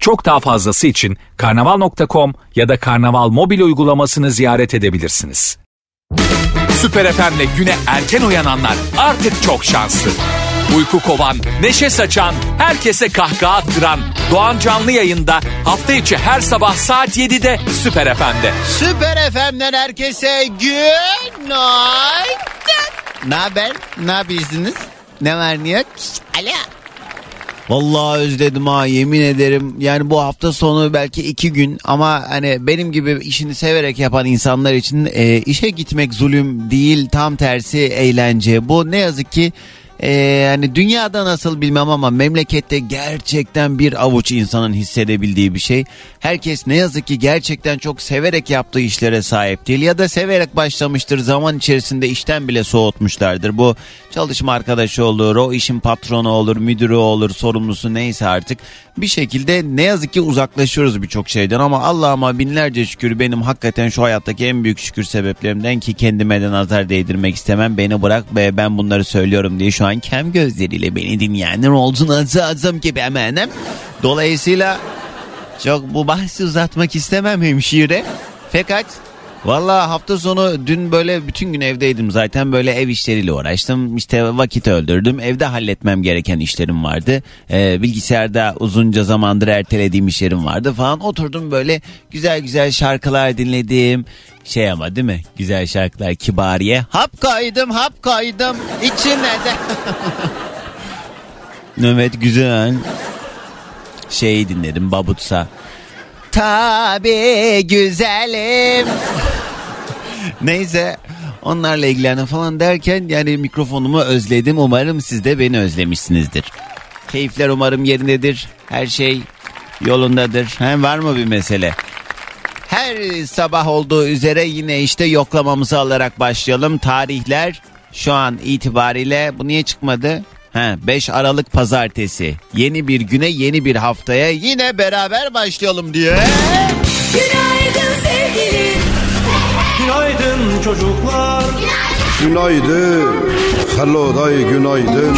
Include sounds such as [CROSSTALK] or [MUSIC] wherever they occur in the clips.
Çok daha fazlası için karnaval.com ya da karnaval mobil uygulamasını ziyaret edebilirsiniz. Süper FM'le güne erken uyananlar artık çok şanslı. Uyku kovan, neşe saçan, herkese kahkaha attıran Doğan Canlı yayında hafta içi her sabah saat 7'de Süper FM'de. Süper FM'den herkese günaydın. Ne haber? Ne yapıyorsunuz? Ne var ne yok? Alo. Vallahi özledim ha yemin ederim. Yani bu hafta sonu belki iki gün ama hani benim gibi işini severek yapan insanlar için e, işe gitmek zulüm değil tam tersi eğlence. Bu ne yazık ki ee, hani dünyada nasıl bilmem ama memlekette gerçekten bir avuç insanın hissedebildiği bir şey. Herkes ne yazık ki gerçekten çok severek yaptığı işlere sahip değil ya da severek başlamıştır zaman içerisinde işten bile soğutmuşlardır. Bu çalışma arkadaşı olur, o işin patronu olur, müdürü olur, sorumlusu neyse artık bir şekilde ne yazık ki uzaklaşıyoruz birçok şeyden ama Allah'ıma binlerce şükür benim hakikaten şu hayattaki en büyük şükür sebeplerimden ki kendime de nazar değdirmek istemem beni bırak be ben bunları söylüyorum diye şu an kem gözleriyle beni dinleyenler olduğunu azım gibi eminim. Dolayısıyla çok bu bahsi uzatmak istemem hemşire. Fakat Valla hafta sonu dün böyle bütün gün evdeydim zaten böyle ev işleriyle uğraştım. İşte vakit öldürdüm. Evde halletmem gereken işlerim vardı. Ee, bilgisayarda uzunca zamandır ertelediğim işlerim vardı falan. Oturdum böyle güzel güzel şarkılar dinledim. Şey ama değil mi? Güzel şarkılar kibariye. Hap kaydım hap kaydım içine de. [LAUGHS] evet güzel. Şey dinledim Babutsa. Tabi güzelim. Neyse onlarla ilgilendim falan derken yani mikrofonumu özledim. Umarım siz de beni özlemişsinizdir. Keyifler umarım yerindedir. Her şey yolundadır. Hem var mı bir mesele? Her sabah olduğu üzere yine işte yoklamamızı alarak başlayalım. Tarihler şu an itibariyle bu niye çıkmadı? He, 5 Aralık pazartesi. Yeni bir güne yeni bir haftaya yine beraber başlayalım diye. Günaydın sevgilim. Günaydın çocuklar. Günaydın. Hello day günaydın.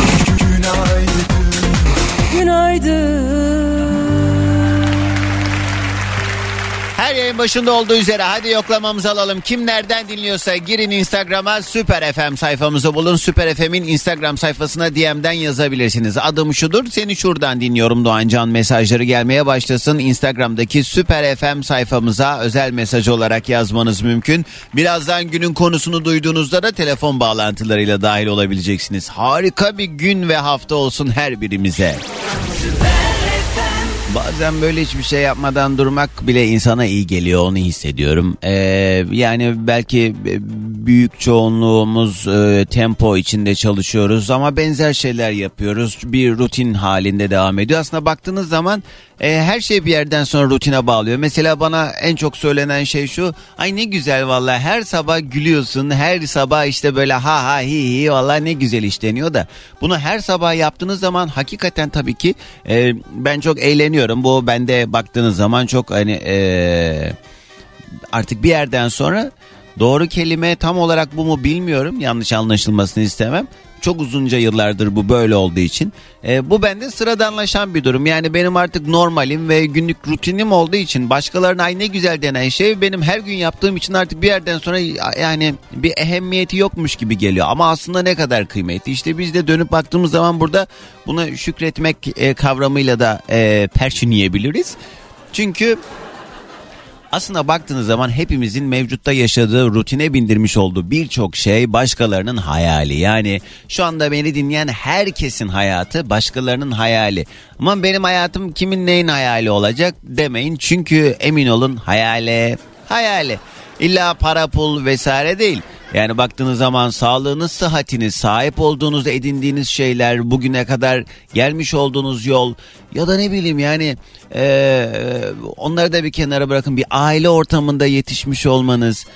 Her yayın başında olduğu üzere hadi yoklamamızı alalım. Kim nereden dinliyorsa girin Instagram'a Süper FM sayfamızı bulun. Süper FM'in Instagram sayfasına DM'den yazabilirsiniz. Adım şudur seni şuradan dinliyorum Doğancan mesajları gelmeye başlasın. Instagram'daki Süper FM sayfamıza özel mesaj olarak yazmanız mümkün. Birazdan günün konusunu duyduğunuzda da telefon bağlantılarıyla dahil olabileceksiniz. Harika bir gün ve hafta olsun her birimize. Bazen böyle hiçbir şey yapmadan durmak bile insana iyi geliyor onu hissediyorum. Ee, yani belki büyük çoğunluğumuz e, tempo içinde çalışıyoruz ama benzer şeyler yapıyoruz. Bir rutin halinde devam ediyor. Aslında baktığınız zaman e, her şey bir yerden sonra rutine bağlıyor. Mesela bana en çok söylenen şey şu. Ay ne güzel valla her sabah gülüyorsun. Her sabah işte böyle ha ha hi hi valla ne güzel işleniyor da. Bunu her sabah yaptığınız zaman hakikaten tabii ki e, ben çok eğleniyorum. Bu bende baktığınız zaman çok hani e, artık bir yerden sonra Doğru kelime tam olarak bu mu bilmiyorum. Yanlış anlaşılmasını istemem. Çok uzunca yıllardır bu böyle olduğu için. E, bu bende sıradanlaşan bir durum. Yani benim artık normalim ve günlük rutinim olduğu için başkalarına ay ne güzel denen şey benim her gün yaptığım için artık bir yerden sonra yani bir ehemmiyeti yokmuş gibi geliyor. Ama aslında ne kadar kıymetli. İşte biz de dönüp baktığımız zaman burada buna şükretmek e, kavramıyla da e, perçinleyebiliriz. Çünkü aslında baktığınız zaman hepimizin mevcutta yaşadığı rutine bindirmiş olduğu birçok şey başkalarının hayali. Yani şu anda beni dinleyen herkesin hayatı başkalarının hayali. Ama benim hayatım kimin neyin hayali olacak demeyin. Çünkü emin olun hayale hayali. İlla para pul vesaire değil. Yani baktığınız zaman sağlığınız, sıhhatiniz, sahip olduğunuz, edindiğiniz şeyler, bugüne kadar gelmiş olduğunuz yol ya da ne bileyim yani e, onları da bir kenara bırakın bir aile ortamında yetişmiş olmanız,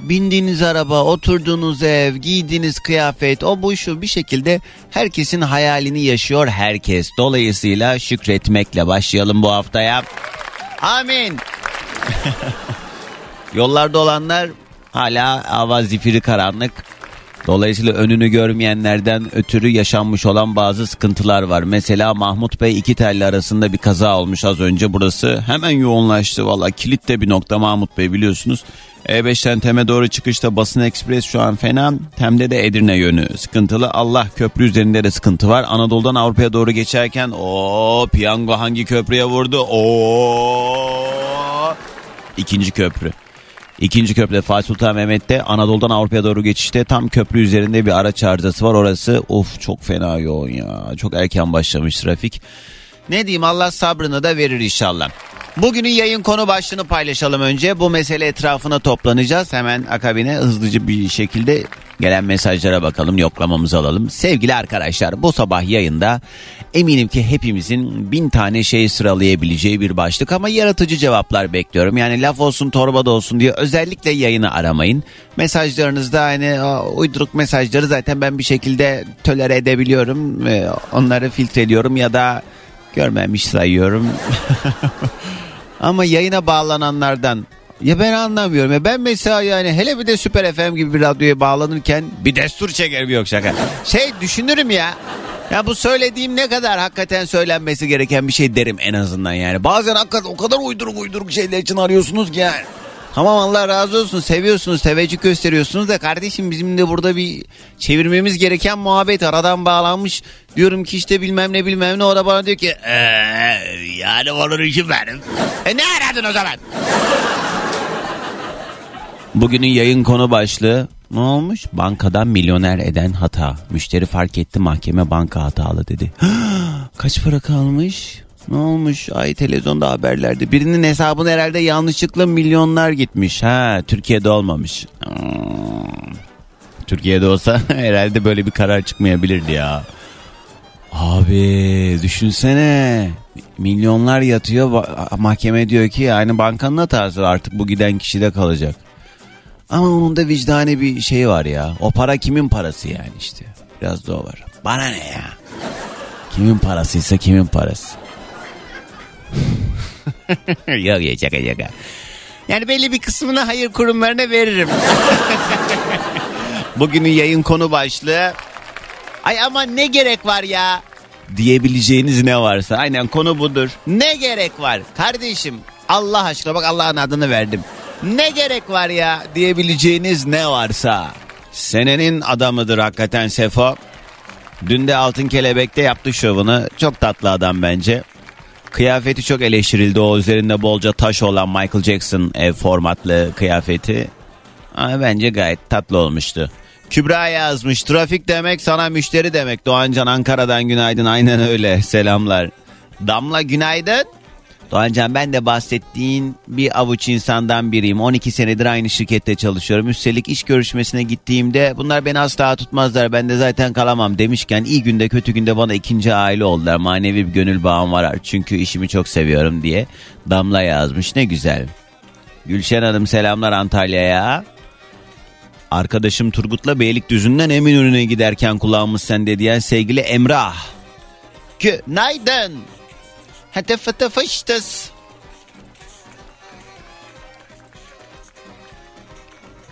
bindiğiniz araba, oturduğunuz ev, giydiğiniz kıyafet, o bu şu bir şekilde herkesin hayalini yaşıyor herkes. Dolayısıyla şükretmekle başlayalım bu haftaya. Amin. [LAUGHS] Yollarda olanlar hala hava zifiri karanlık. Dolayısıyla önünü görmeyenlerden ötürü yaşanmış olan bazı sıkıntılar var. Mesela Mahmut Bey iki telli arasında bir kaza olmuş az önce burası. Hemen yoğunlaştı valla kilit de bir nokta Mahmut Bey biliyorsunuz. E5'ten Tem'e doğru çıkışta Basın Ekspres şu an fena. Tem'de de Edirne yönü sıkıntılı. Allah köprü üzerinde de sıkıntı var. Anadolu'dan Avrupa'ya doğru geçerken o piyango hangi köprüye vurdu? O ikinci köprü. İkinci köprüde Fatih Sultan Mehmet'te Anadolu'dan Avrupa'ya doğru geçişte tam köprü üzerinde bir araç arızası var. Orası of çok fena yoğun ya. Çok erken başlamış trafik. Ne diyeyim Allah sabrını da verir inşallah. Bugünün yayın konu başlığını paylaşalım önce. Bu mesele etrafına toplanacağız. Hemen akabine hızlıca bir şekilde gelen mesajlara bakalım, yoklamamızı alalım. Sevgili arkadaşlar bu sabah yayında eminim ki hepimizin bin tane şey sıralayabileceği bir başlık ama yaratıcı cevaplar bekliyorum. Yani laf olsun torba da olsun diye özellikle yayını aramayın. Mesajlarınızda hani uyduruk mesajları zaten ben bir şekilde tölere edebiliyorum. Onları filtreliyorum ya da görmemiş sayıyorum. [LAUGHS] Ama yayına bağlananlardan ya ben anlamıyorum. Ya ben mesela yani hele bir de Süper FM gibi bir radyoya bağlanırken bir destur çekerim yok şaka. Şey düşünürüm ya. Ya bu söylediğim ne kadar hakikaten söylenmesi gereken bir şey derim en azından yani. Bazen hakikaten o kadar uyduruk uyduruk şeyler için arıyorsunuz ki yani. Tamam Allah razı olsun seviyorsunuz teveccüh gösteriyorsunuz da kardeşim bizim de burada bir çevirmemiz gereken muhabbet aradan bağlanmış. Diyorum ki işte bilmem ne bilmem ne o da bana diyor ki eee yani olur işim benim. E ne aradın o zaman? Bugünün yayın konu başlığı ne olmuş? Bankadan milyoner eden hata. Müşteri fark etti mahkeme banka hatalı dedi. [GASPS] Kaç para kalmış? Ne olmuş? Ay televizyonda haberlerde. Birinin hesabına herhalde yanlışlıkla milyonlar gitmiş. Ha Türkiye'de olmamış. Hmm. Türkiye'de olsa [LAUGHS] herhalde böyle bir karar çıkmayabilirdi ya. Abi düşünsene milyonlar yatıyor mahkeme diyor ki yani bankanın hatası artık bu giden kişide kalacak. Ama onun da vicdani bir şey var ya. O para kimin parası yani işte. Biraz da o var. Bana ne ya? Kimin parasıysa kimin parası. [LAUGHS] yok ya şaka şaka. Yani belli bir kısmını hayır kurumlarına veririm. [LAUGHS] Bugünün yayın konu başlığı. Ay ama ne gerek var ya? Diyebileceğiniz ne varsa. Aynen konu budur. Ne gerek var? Kardeşim Allah aşkına bak Allah'ın adını verdim. Ne gerek var ya diyebileceğiniz ne varsa. Senenin adamıdır hakikaten Sefo. Dün de Altın Kelebek'te yaptı şovunu. Çok tatlı adam bence. Kıyafeti çok eleştirildi. O üzerinde bolca taş olan Michael Jackson ev formatlı kıyafeti. Ama bence gayet tatlı olmuştu. Kübra yazmış. Trafik demek sana müşteri demek. Doğancan Ankara'dan günaydın. Aynen öyle. Selamlar. Damla günaydın. Doğancan ben de bahsettiğin bir avuç insandan biriyim. 12 senedir aynı şirkette çalışıyorum. Üstelik iş görüşmesine gittiğimde bunlar beni asla tutmazlar. Ben de zaten kalamam demişken iyi günde kötü günde bana ikinci aile oldular. Manevi bir gönül bağım var çünkü işimi çok seviyorum diye. Damla yazmış ne güzel. Gülşen Hanım selamlar Antalya'ya. Arkadaşım Turgut'la Beylikdüzü'nden Eminönü'ne giderken kulağımız sende diyen sevgili Emrah. Günaydın. Hadi fıtı fıştıs.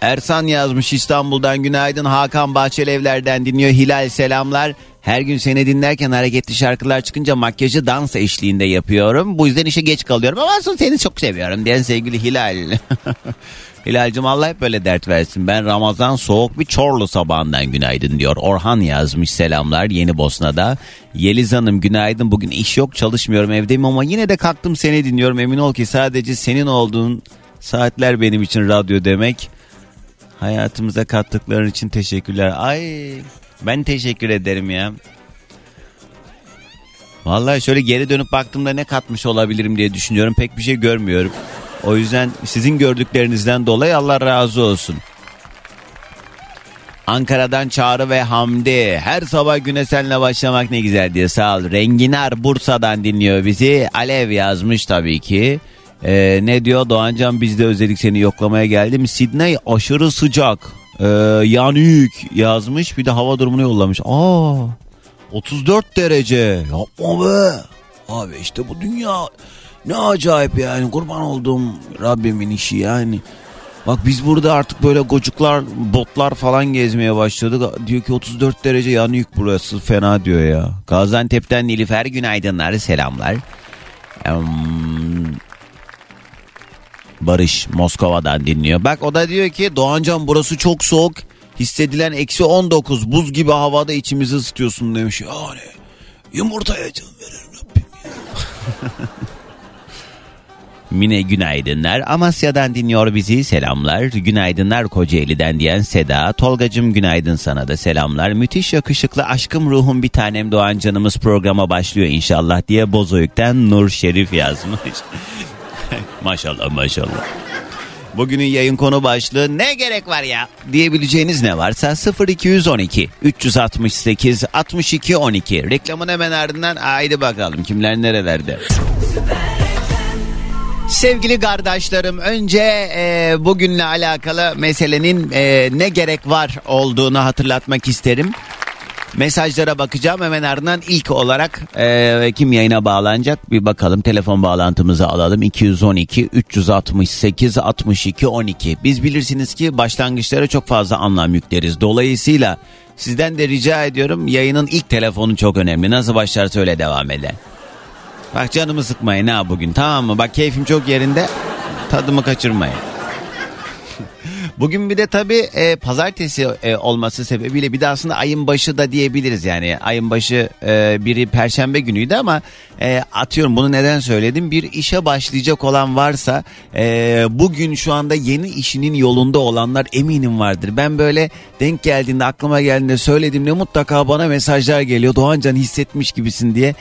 Ersan yazmış İstanbul'dan günaydın Hakan Bahçelievler'den dinliyor Hilal selamlar. Her gün seni dinlerken hareketli şarkılar çıkınca makyajı dans eşliğinde yapıyorum. Bu yüzden işe geç kalıyorum ama aslında seni çok seviyorum diyen sevgili Hilal. [LAUGHS] Hilal'cim Allah hep böyle dert versin. Ben Ramazan soğuk bir Çorlu sabahından günaydın diyor. Orhan yazmış selamlar Yeni Bosna'da. Yeliz Hanım günaydın bugün iş yok çalışmıyorum evdeyim ama yine de kalktım seni dinliyorum. Emin ol ki sadece senin olduğun saatler benim için radyo demek. Hayatımıza kattıkların için teşekkürler. Ay ben teşekkür ederim ya. Vallahi şöyle geri dönüp baktığımda ne katmış olabilirim diye düşünüyorum. Pek bir şey görmüyorum. O yüzden sizin gördüklerinizden dolayı Allah razı olsun. Ankara'dan Çağrı ve Hamdi. Her sabah güne senle başlamak ne güzel diye sağ ol. Renginar Bursa'dan dinliyor bizi. Alev yazmış tabii ki. Ee, ne diyor Doğancan biz de özledik seni yoklamaya geldim. Sydney aşırı sıcak. Ee, yanık yazmış bir de hava durumunu yollamış. Aa 34 derece yapma be. Abi işte bu dünya ne acayip yani kurban olduğum Rabbimin işi yani. Bak biz burada artık böyle gocuklar, botlar falan gezmeye başladık. Diyor ki 34 derece yanık burası fena diyor ya. Gaziantep'ten Nilüfer günaydınlar selamlar. Barış Moskova'dan dinliyor. Bak o da diyor ki Doğancan burası çok soğuk. Hissedilen eksi 19 buz gibi havada içimizi ısıtıyorsun demiş. Yani yumurtaya can verir Rabbim ya. [LAUGHS] Mine günaydınlar. Amasya'dan dinliyor bizi selamlar. Günaydınlar Kocaeli'den diyen Seda. Tolgacım günaydın sana da selamlar. Müthiş yakışıklı aşkım ruhum bir tanem Doğan canımız programa başlıyor inşallah diye Bozoyuk'tan Nur Şerif yazmış. [LAUGHS] maşallah maşallah. Bugünün yayın konu başlığı ne gerek var ya diyebileceğiniz ne varsa 0212 368 62 12 reklamın hemen ardından haydi bakalım kimler nerelerde. Sevgili kardeşlerim önce e, bugünle alakalı meselenin e, ne gerek var olduğunu hatırlatmak isterim. Mesajlara bakacağım. Hemen ardından ilk olarak e, kim yayına bağlanacak? Bir bakalım telefon bağlantımızı alalım. 212 368 62 12 biz bilirsiniz ki başlangıçlara çok fazla anlam yükleriz. Dolayısıyla sizden de rica ediyorum yayının ilk telefonu çok önemli. Nasıl başlarsa öyle devam eder. Bak canımı sıkmayın ha bugün tamam mı? Bak keyfim çok yerinde. Tadımı kaçırmayın. Bugün bir de tabii e, pazartesi e, olması sebebiyle bir de aslında ayın başı da diyebiliriz yani. Ayın başı e, biri perşembe günüydü ama e, atıyorum bunu neden söyledim? Bir işe başlayacak olan varsa e, bugün şu anda yeni işinin yolunda olanlar eminim vardır. Ben böyle denk geldiğinde aklıma geldiğinde söylediğimde mutlaka bana mesajlar geliyor. Doğancan hissetmiş gibisin diye.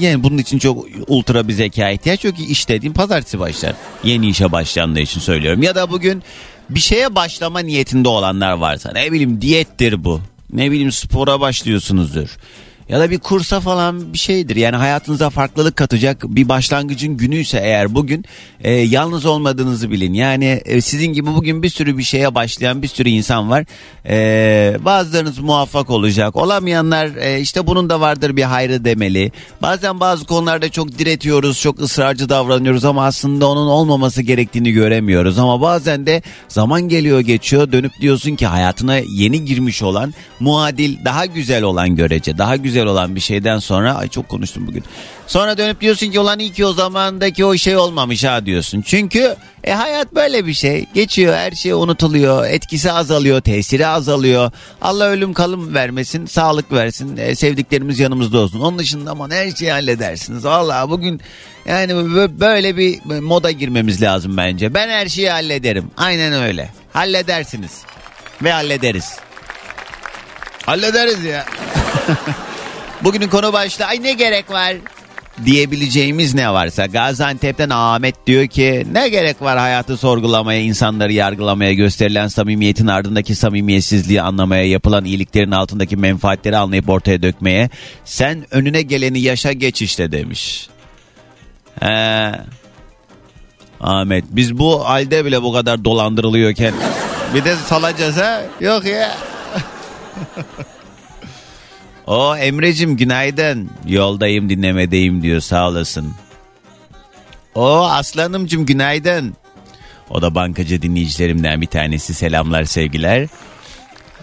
Yani bunun için çok ultra bir zeka ihtiyaç yok ki iş dediğim pazartesi başlar. Yeni işe başlayanlar için söylüyorum. Ya da bugün bir şeye başlama niyetinde olanlar varsa ne bileyim diyettir bu. Ne bileyim spora başlıyorsunuzdur. Ya da bir kursa falan bir şeydir. Yani hayatınıza farklılık katacak bir başlangıcın günüyse eğer bugün e, yalnız olmadığınızı bilin. Yani e, sizin gibi bugün bir sürü bir şeye başlayan bir sürü insan var. E, bazılarınız muvaffak olacak. Olamayanlar e, işte bunun da vardır bir hayrı demeli. Bazen bazı konularda çok diretiyoruz, çok ısrarcı davranıyoruz ama aslında onun olmaması gerektiğini göremiyoruz. Ama bazen de zaman geliyor geçiyor dönüp diyorsun ki hayatına yeni girmiş olan muadil daha güzel olan görece daha güzel olan bir şeyden sonra ay çok konuştum bugün. Sonra dönüp diyorsun ki olan iyi ki o zamandaki o şey olmamış ha diyorsun. Çünkü e, hayat böyle bir şey. Geçiyor her şey unutuluyor. Etkisi azalıyor, tesiri azalıyor. Allah ölüm kalım vermesin, sağlık versin. E, sevdiklerimiz yanımızda olsun. Onun dışında ama her şeyi halledersiniz. Valla bugün yani bö- böyle bir moda girmemiz lazım bence. Ben her şeyi hallederim. Aynen öyle. Halledersiniz. Ve hallederiz. Hallederiz ya. [LAUGHS] Bugünün konu başlığı ay ne gerek var diyebileceğimiz ne varsa Gaziantep'ten Ahmet diyor ki ne gerek var hayatı sorgulamaya insanları yargılamaya gösterilen samimiyetin ardındaki samimiyetsizliği anlamaya yapılan iyiliklerin altındaki menfaatleri anlayıp ortaya dökmeye sen önüne geleni yaşa geç işte demiş. He. Ahmet biz bu halde bile bu kadar dolandırılıyorken [LAUGHS] bir de salacağız ha yok ya. [LAUGHS] O Emre'cim günaydın. Yoldayım dinlemedeyim diyor sağ olasın. O Aslanımcım günaydın. O da bankacı dinleyicilerimden bir tanesi. Selamlar sevgiler.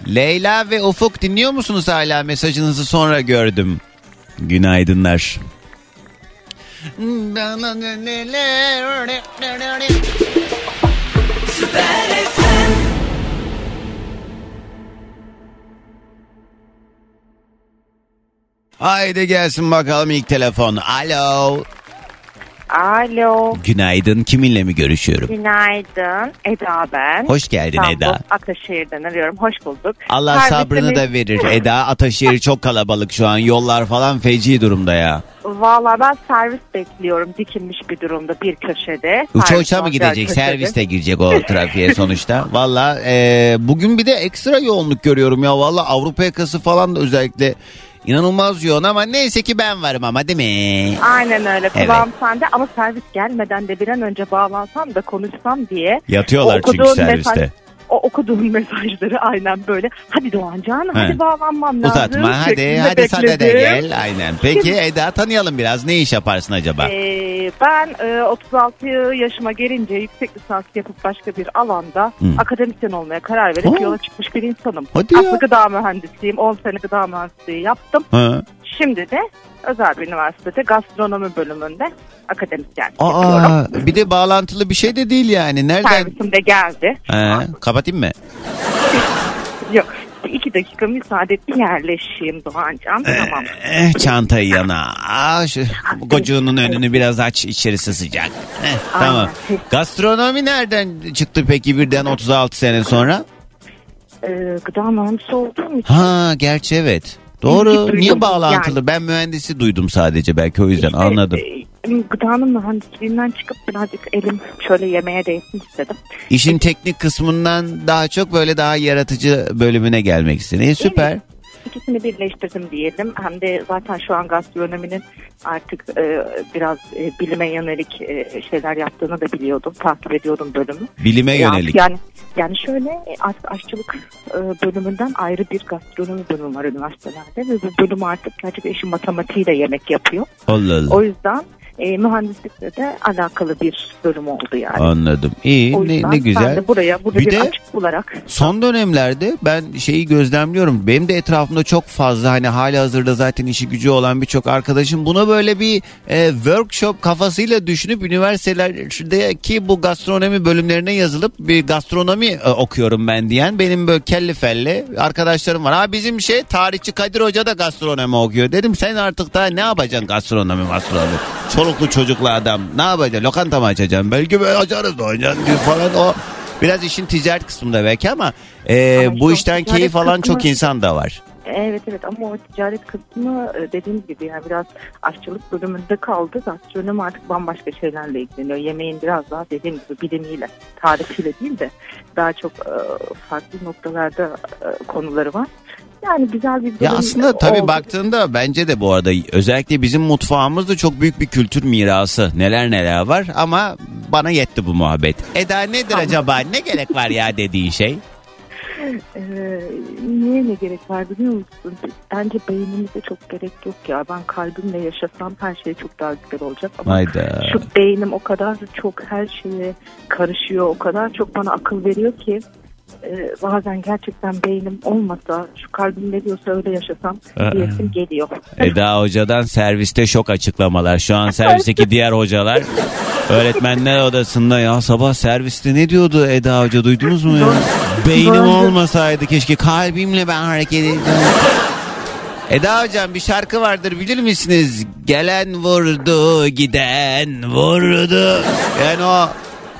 Leyla ve Ufuk dinliyor musunuz hala? Mesajınızı sonra gördüm. Günaydınlar. Haydi gelsin bakalım ilk telefon. Alo. Alo. Günaydın. Kiminle mi görüşüyorum? Günaydın. Eda ben. Hoş geldin İstanbul, Eda. Ataşehir'den arıyorum. Hoş bulduk. Allah Servise sabrını da verir. [LAUGHS] Eda Ataşehir çok kalabalık şu an. Yollar falan feci durumda ya. Valla ben servis bekliyorum. Dikilmiş bir durumda bir köşede. Uça mı gidecek? köşede. Serviste girecek o trafiğe sonuçta. [LAUGHS] Valla e, bugün bir de ekstra yoğunluk görüyorum ya. Valla Avrupa yakası falan da özellikle inanılmaz yoğun ama neyse ki ben varım ama değil mi? Aynen öyle. Evet. Kulağım sende ama servis gelmeden de bir an önce bağlansam da konuşsam diye. Yatıyorlar çünkü serviste. mesaj- O okuduğum [LAUGHS] mesajları aynen böyle. Hadi Doğancan He. hadi bağlanmam lazım. Uzatma hadi hadi sade de bekledim. gel. Aynen. Peki Eda tanıyalım biraz. Ne iş yaparsın acaba? Ee, ben e, 36 yaşıma gelince yüksek lisans yapıp başka bir alanda Hı. akademisyen olmaya karar verip Oo. yola çıkmış bir insanım. Hadi ya. Aslında gıda mühendisiyim. 10 sene gıda mühendisliği yaptım. Ha. Şimdi de özel bir üniversitede gastronomi bölümünde akademisyen yapıyorum. Aa, bir de bağlantılı bir şey de değil yani. Nereden? Servisim de geldi. Ha, kapatayım mı? [LAUGHS] Yok. İki dakika müsaade et bir yerleşeyim Doğancan. tamam. Eh, çantayı yana. Aa, şu gocuğunun önünü biraz aç içerisi sıcak. Eh, tamam. Gastronomi nereden çıktı peki birden 36 sene sonra? Ee, gıda mühendisi olduğum için Ha gerçi evet. Doğru. duydum. Niye bağlantılı? Yani. Ben mühendisi duydum sadece belki o yüzden İşte, anladım. e, Gıdanın mühendisliğinden çıkıp birazcık elim şöyle yemeğe değsin istedim. İşin teknik kısmından daha çok böyle daha yaratıcı bölümüne gelmek istedin. İyi, süper. İkisini birleştirdim diyelim. Hem de zaten şu an gastronominin artık e, biraz e, bilime yönelik e, şeyler yaptığını da biliyordum. Takip ediyordum bölümü. Bilime yönelik. Yani yani şöyle e, artık aşçılık e, bölümünden ayrı bir gastronomi bölümü var üniversitelerde ve bu bölüm artık gerçekten işin matematiğiyle yemek yapıyor. Allah Allah. O yüzden e, mühendislikle de alakalı bir bölüm oldu yani. Anladım. İyi O ne, ne ben güzel. de buraya burada Bir bir, de- açık bularak Son dönemlerde ben şeyi gözlemliyorum. Benim de etrafımda çok fazla hani hali hazırda zaten işi gücü olan birçok arkadaşım buna böyle bir e, workshop kafasıyla düşünüp üniversitelerdeki bu gastronomi bölümlerine yazılıp bir gastronomi e, okuyorum ben diyen benim böyle kelli felli arkadaşlarım var. Ha bizim şey tarihçi Kadir Hoca da gastronomi okuyor. Dedim sen artık daha ne yapacaksın gastronomi gastronomi? Çoluklu çocuklu adam ne yapacaksın? Lokanta mı açacaksın? Belki böyle açarız da diyor falan o Biraz işin ticaret kısmında belki ama, e, Ama bu işten keyif alan çok kısmı- insan da var. Evet evet ama o ticaret kısmı e, dediğim gibi yani biraz aşçılık bölümünde kaldı. Gastronomi artık bambaşka şeylerle ilgileniyor. Yemeğin biraz daha dediğim gibi bilimiyle, tarifiyle değil de daha çok e, farklı noktalarda e, konuları var. Yani güzel bir bölüm Ya aslında tabii oldu. baktığında bence de bu arada özellikle bizim mutfağımız da çok büyük bir kültür mirası. Neler neler var ama bana yetti bu muhabbet. Eda nedir acaba? Ne gerek var ya dediğin şey? [LAUGHS] Ee, niye ne gerek var biliyor musun? Bence beynimize çok gerek yok ya. Ben kalbimle yaşasam her şey çok daha güzel olacak. Ama Hayda. şu beynim o kadar çok her şeye karışıyor. O kadar çok bana akıl veriyor ki e, bazen gerçekten beynim olmasa şu kalbim ne diyorsa öyle yaşasam diyesim geliyor. Eda Hoca'dan serviste şok açıklamalar. Şu an servisteki diğer hocalar öğretmenler odasında ya sabah serviste ne diyordu Eda Hoca duydunuz mu ya? Beynim olmasaydı keşke kalbimle ben hareket edeydim. Eda hocam bir şarkı vardır bilir misiniz? Gelen vurdu giden vurdu. Yani o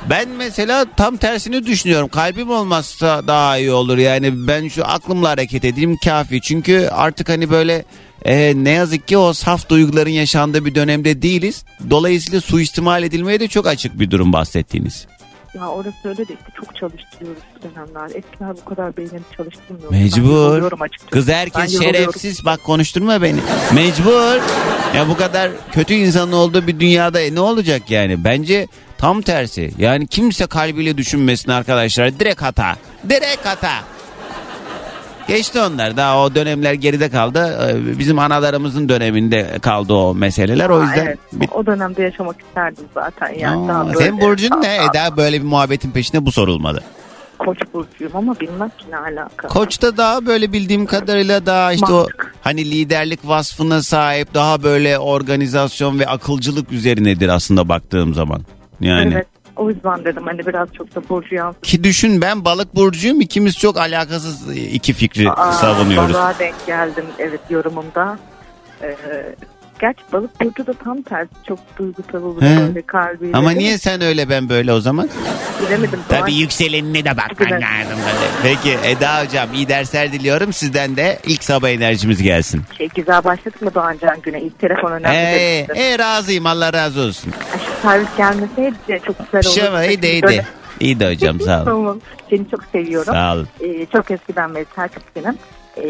ben mesela tam tersini düşünüyorum. Kalbim olmazsa daha iyi olur. Yani ben şu aklımla hareket edeyim kafi. Çünkü artık hani böyle e, ne yazık ki o saf duyguların yaşandığı bir dönemde değiliz. Dolayısıyla suistimal edilmeye de çok açık bir durum bahsettiğiniz. Ya orası öyle de işte çok çalıştırıyoruz bu dönemler. Eskiden bu kadar beynimi çalıştırmıyorum. Ben Mecbur. Kız Ben herkes yoruluyorum. şerefsiz. Bak konuşturma beni. Mecbur. Ya bu kadar kötü insanın olduğu bir dünyada e, ne olacak yani? Bence tam tersi. Yani kimse kalbiyle düşünmesin arkadaşlar. Direkt hata. Direkt hata. Geçti onlar. Daha o dönemler geride kaldı. Ee, Bizim analarımızın döneminde kaldı o meseleler. O yüzden evet, bir- o dönemde yaşamak isterdim zaten. Yani Aa, daha böyle, senin burcun ne? Aa, Eda böyle bir muhabbetin peşinde bu sorulmadı. Koç burcuyum ama bilmem ki ne alaka. Koç'ta daha böyle bildiğim kadarıyla daha işte Mantık. o hani liderlik vasfına sahip daha böyle organizasyon ve akılcılık üzerinedir aslında baktığım zaman. Yani Evet. O yüzden dedim hani biraz çok da burcu yansın. ki düşün ben balık burcuyum ikimiz çok alakasız iki fikri Aa, savunuyoruz. Balığa denk geldim evet yorumumda. Ee, gerçi balık burcu da tam tersi çok duygusal olur He. böyle kalbiyle. Ama niye sen öyle ben böyle o zaman? Bilemedim. Tabii yükselenine de bakman Evet. lazım. Peki Eda hocam iyi dersler diliyorum. Sizden de ilk sabah enerjimiz gelsin. Şey, güzel başladık mı Doğancan güne? İlk telefon önemli Ee, demiştim. e, razıyım Allah razı olsun. Ay, Şu servis gelmeseydi de çok güzel Bir olurdu. şey ama iyi de iyi Böyle- de. İyi de hocam sağ olun. [LAUGHS] Tamam. Seni çok seviyorum. Sağ olun. Ee, çok eskiden beri takipçinim. Ee,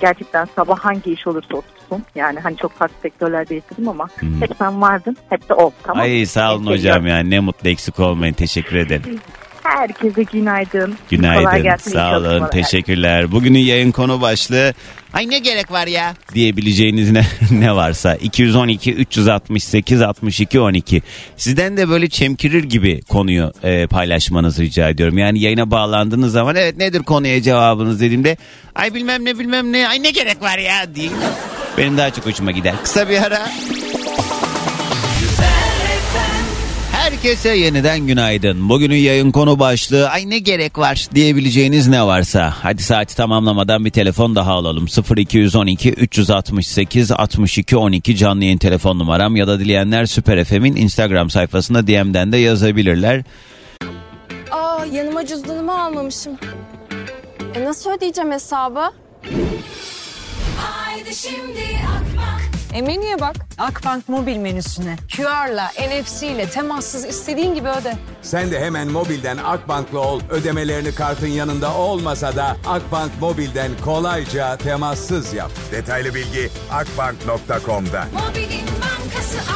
gerçekten sabah hangi iş olursa otursun. Yani hani çok farklı sektörlerde yaşadım ama hep sen vardın. Hep de ol. Tamam. Ay sağ olun Seni hocam seviyorum. ya ne mutlu eksik olmayın teşekkür ederim. Herkese günaydın. Kolay Günaydın gelsin, iyi sağ olun teşekkürler. Bugünün yayın konu başlığı ay ne gerek var ya diyebileceğiniz ne, [LAUGHS] ne varsa 212 368 62 12 sizden de böyle çemkirir gibi konuyu e, paylaşmanızı rica ediyorum. Yani yayına bağlandığınız zaman evet nedir konuya cevabınız dediğimde ay bilmem ne bilmem ne ay ne gerek var ya diye benim daha çok hoşuma gider. Kısa bir ara. Herkese yeniden günaydın. Bugünün yayın konu başlığı ay ne gerek var diyebileceğiniz ne varsa. Hadi saati tamamlamadan bir telefon daha alalım. 0212 368 62 12 canlı yayın telefon numaram ya da dileyenler Süper FM'in Instagram sayfasında DM'den de yazabilirler. Aa yanıma cüzdanımı almamışım. E nasıl ödeyeceğim hesabı? Haydi şimdi Akbank E menüye bak. Akbank mobil menüsüne. QR'la, NFC ile temassız istediğin gibi öde. Sen de hemen mobilden Akbank'la ol. Ödemelerini kartın yanında olmasa da Akbank mobilden kolayca temassız yap. Detaylı bilgi akbank.com'da. Mobilin bankası Akbank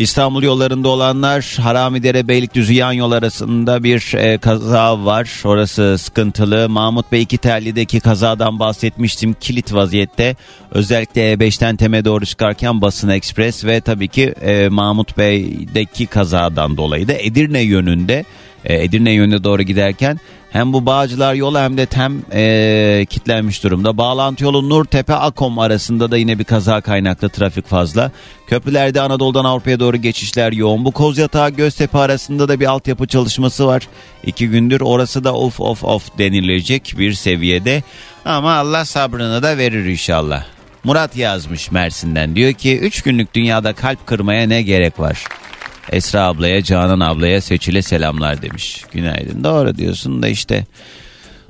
İstanbul yollarında olanlar Haramidere Beylikdüzü yan yol arasında bir e, kaza var. Orası sıkıntılı. Mahmut Bey iki terlideki kazadan bahsetmiştim. Kilit vaziyette. Özellikle E5'ten Tem'e doğru çıkarken Basın Ekspres ve tabii ki e, Mahmut Bey'deki kazadan dolayı da Edirne yönünde e, Edirne yönüne doğru giderken hem bu Bağcılar yolu hem de tem e, kilitlenmiş durumda. Bağlantı yolu Nurtepe Akom arasında da yine bir kaza kaynaklı trafik fazla. Köprülerde Anadolu'dan Avrupa'ya doğru geçişler yoğun. Bu Kozyatağı Göztepe arasında da bir altyapı çalışması var. İki gündür orası da of of of denilecek bir seviyede. Ama Allah sabrını da verir inşallah. Murat yazmış Mersin'den diyor ki 3 günlük dünyada kalp kırmaya ne gerek var? Esra ablaya, Canan ablaya seçile selamlar demiş. Günaydın. Doğru diyorsun da işte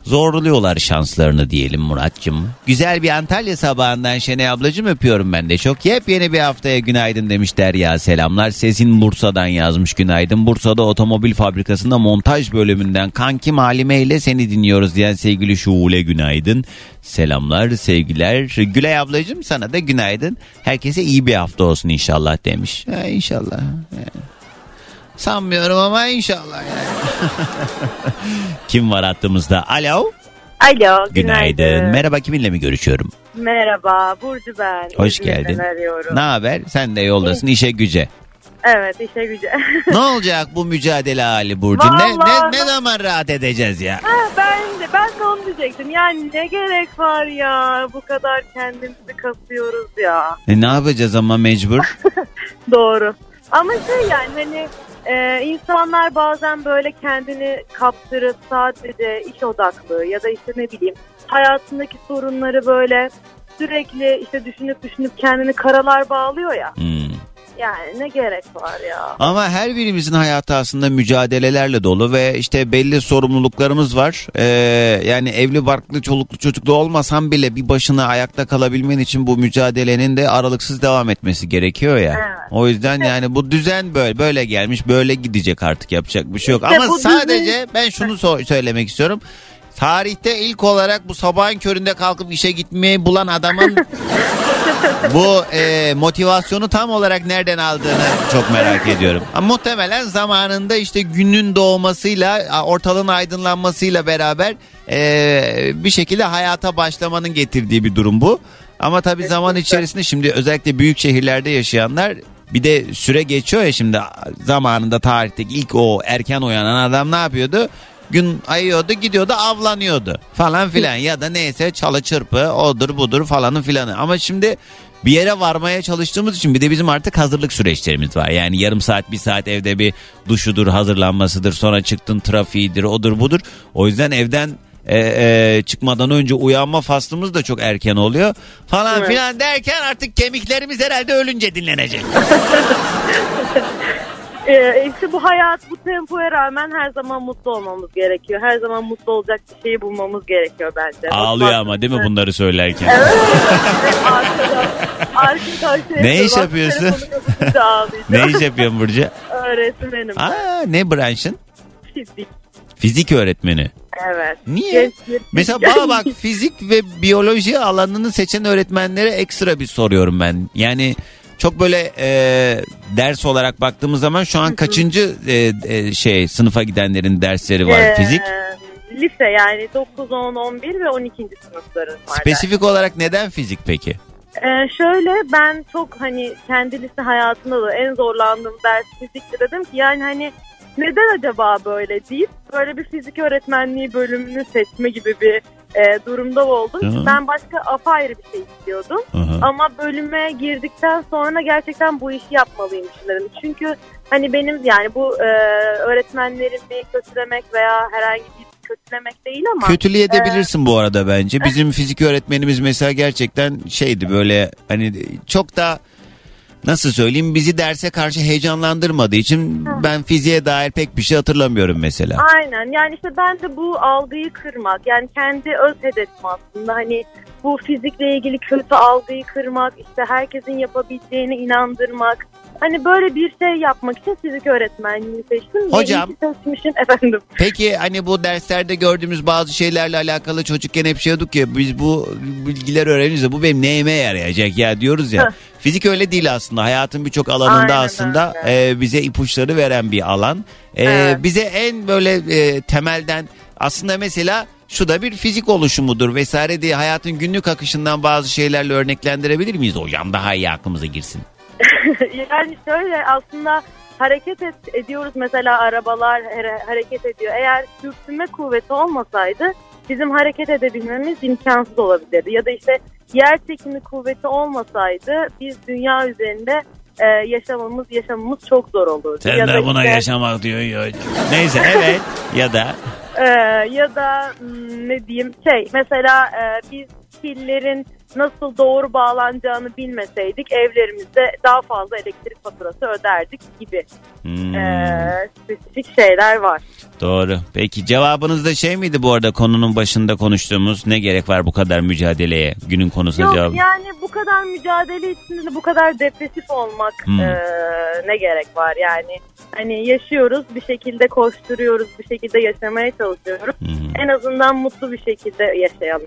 zorluyorlar şanslarını diyelim Muratcığım. Güzel bir Antalya sabahından Şenay ablacığım öpüyorum ben de çok. Yepyeni bir haftaya günaydın demiş Derya selamlar. Sesin Bursa'dan yazmış günaydın. Bursa'da otomobil fabrikasında montaj bölümünden kankim Halime ile seni dinliyoruz diyen sevgili Şule günaydın. Selamlar sevgiler. Gülay ablacığım sana da günaydın. Herkese iyi bir hafta olsun inşallah demiş. Ha, inşallah. Yani. Sanmıyorum ama inşallah yani. [LAUGHS] Kim var hattımızda? Alo. Alo Günaydın. Merhaba kiminle mi görüşüyorum? Merhaba Burcu ben. Hoş İzmir'den geldin. arıyorum. Ne haber? Sen de yoldasın işe güce. Evet işe güce. ne olacak bu mücadele hali Burcu? Ne, ne, Vallahi- ne zaman rahat edeceğiz ya? ben de ben de onu diyecektim. Yani ne gerek var ya bu kadar kendimizi kasıyoruz ya. E, ne yapacağız ama mecbur? [LAUGHS] Doğru. Ama şey yani hani e, insanlar bazen böyle kendini kaptırıp sadece iş odaklı ya da işte ne bileyim hayatındaki sorunları böyle sürekli işte düşünüp düşünüp kendini karalar bağlıyor ya. Hmm. Yani ne gerek var ya. Ama her birimizin hayatı aslında mücadelelerle dolu ve işte belli sorumluluklarımız var. Ee, yani evli barklı çoluklu çocuklu olmasan bile bir başına ayakta kalabilmen için bu mücadelenin de aralıksız devam etmesi gerekiyor ya. Evet. O yüzden yani bu düzen böyle böyle gelmiş böyle gidecek artık yapacak bir şey yok. İşte Ama sadece düzen- ben şunu so- söylemek istiyorum. Tarihte ilk olarak bu sabahın köründe kalkıp işe gitmeyi bulan adamın [LAUGHS] Bu e, motivasyonu tam olarak nereden aldığını çok merak ediyorum. Ama muhtemelen zamanında işte günün doğmasıyla ortalığın aydınlanmasıyla beraber e, bir şekilde hayata başlamanın getirdiği bir durum bu. Ama tabii zaman içerisinde şimdi özellikle büyük şehirlerde yaşayanlar bir de süre geçiyor ya şimdi zamanında tarihteki ilk o erken uyanan adam ne yapıyordu? Gün ayıyordu gidiyordu avlanıyordu falan filan ya da neyse çalı çırpı odur budur falanın filanı. Ama şimdi bir yere varmaya çalıştığımız için bir de bizim artık hazırlık süreçlerimiz var. Yani yarım saat bir saat evde bir duşudur hazırlanmasıdır sonra çıktın trafiğidir odur budur. O yüzden evden e, e, çıkmadan önce uyanma faslımız da çok erken oluyor falan Evet. filan derken artık kemiklerimiz herhalde ölünce dinlenecek. [LAUGHS] Ee, işte bu hayat bu tempoya rağmen her zaman mutlu olmamız gerekiyor. Her zaman mutlu olacak bir şeyi bulmamız gerekiyor bence. Ağlıyor ama değil mi bunları söylerken? Arkadaşlar Ne iş yapıyorsun? ne iş yapıyorsun Burcu? Öğretmenim. Aa, ne branşın? Fizik. Fizik öğretmeni. Evet. Niye? Gençlik- Mesela bana bak fizik ve biyoloji alanını seçen öğretmenlere ekstra bir soruyorum ben. Yani çok böyle e, ders olarak baktığımız zaman şu an kaçıncı e, e, şey sınıfa gidenlerin dersleri var Ee, fizik? Lise yani 9, 10, 11 ve 12. sınıfların var. Spesifik olarak neden fizik peki? Ee, şöyle ben çok hani kendi lise hayatımda da en zorlandığım ders fizikti dedim ki yani hani neden acaba böyle deyip böyle bir fizik öğretmenliği bölümünü seçme gibi bir e, durumda oldum. Hı. Ben başka apayrı bir şey istiyordum. Hı. Ama bölüme girdikten sonra gerçekten bu işi yapmalıymışım dedim. Çünkü hani benim yani bu e, öğretmenlerimi kötülemek veya herhangi bir kötülemek değil ama. Kötüleyebilirsin bu arada bence. Bizim [LAUGHS] fizik öğretmenimiz mesela gerçekten şeydi böyle hani çok da nasıl söyleyeyim bizi derse karşı heyecanlandırmadığı için ben fiziğe dair pek bir şey hatırlamıyorum mesela. Aynen yani işte ben de bu algıyı kırmak yani kendi öz hedefim aslında hani bu fizikle ilgili kötü algıyı kırmak işte herkesin yapabileceğine inandırmak hani böyle bir şey yapmak için fizik öğretmenliğini seçtim. Hocam. seçmişim [LAUGHS] efendim. Peki hani bu derslerde gördüğümüz bazı şeylerle alakalı çocukken hep şey diyorduk ya biz bu bilgiler öğrenince bu benim neyime yarayacak ya diyoruz ya. Fizik öyle değil aslında hayatın birçok alanında Aynen aslında e, bize ipuçları veren bir alan. E, Evet. Bize en böyle e, temelden aslında mesela şu da bir fizik oluşumudur vesaire diye hayatın günlük akışından bazı şeylerle örneklendirebilir miyiz hocam daha iyi aklımıza girsin. [LAUGHS] yani şöyle aslında hareket et- ediyoruz mesela arabalar hare- hareket ediyor. Eğer sürtünme kuvveti olmasaydı bizim hareket edebilmemiz imkansız olabilirdi. Ya da işte yer çekimi kuvveti olmasaydı biz dünya üzerinde e, yaşamamız yaşamamız çok zor olurdu. Sen ya de buna işte- yaşamak diyor ya. Neyse evet ya da Ee, [LAUGHS] ya da hmm, ne diyeyim şey mesela e, biz pillerin nasıl doğru bağlanacağını bilmeseydik evlerimizde daha fazla elektrik faturası öderdik gibi Hmm. Ee, spesifik şeyler var. Doğru. Peki cevabınız da şey miydi bu arada konunun başında konuştuğumuz ne gerek var bu kadar mücadeleye? Günün konusuna Yok cevabı. yani bu kadar mücadele içinde de bu kadar depresif olmak Hmm. e, ne gerek var yani. Hani yaşıyoruz bir şekilde koşturuyoruz bir şekilde yaşamaya çalışıyoruz. En azından mutlu bir şekilde yaşayalım.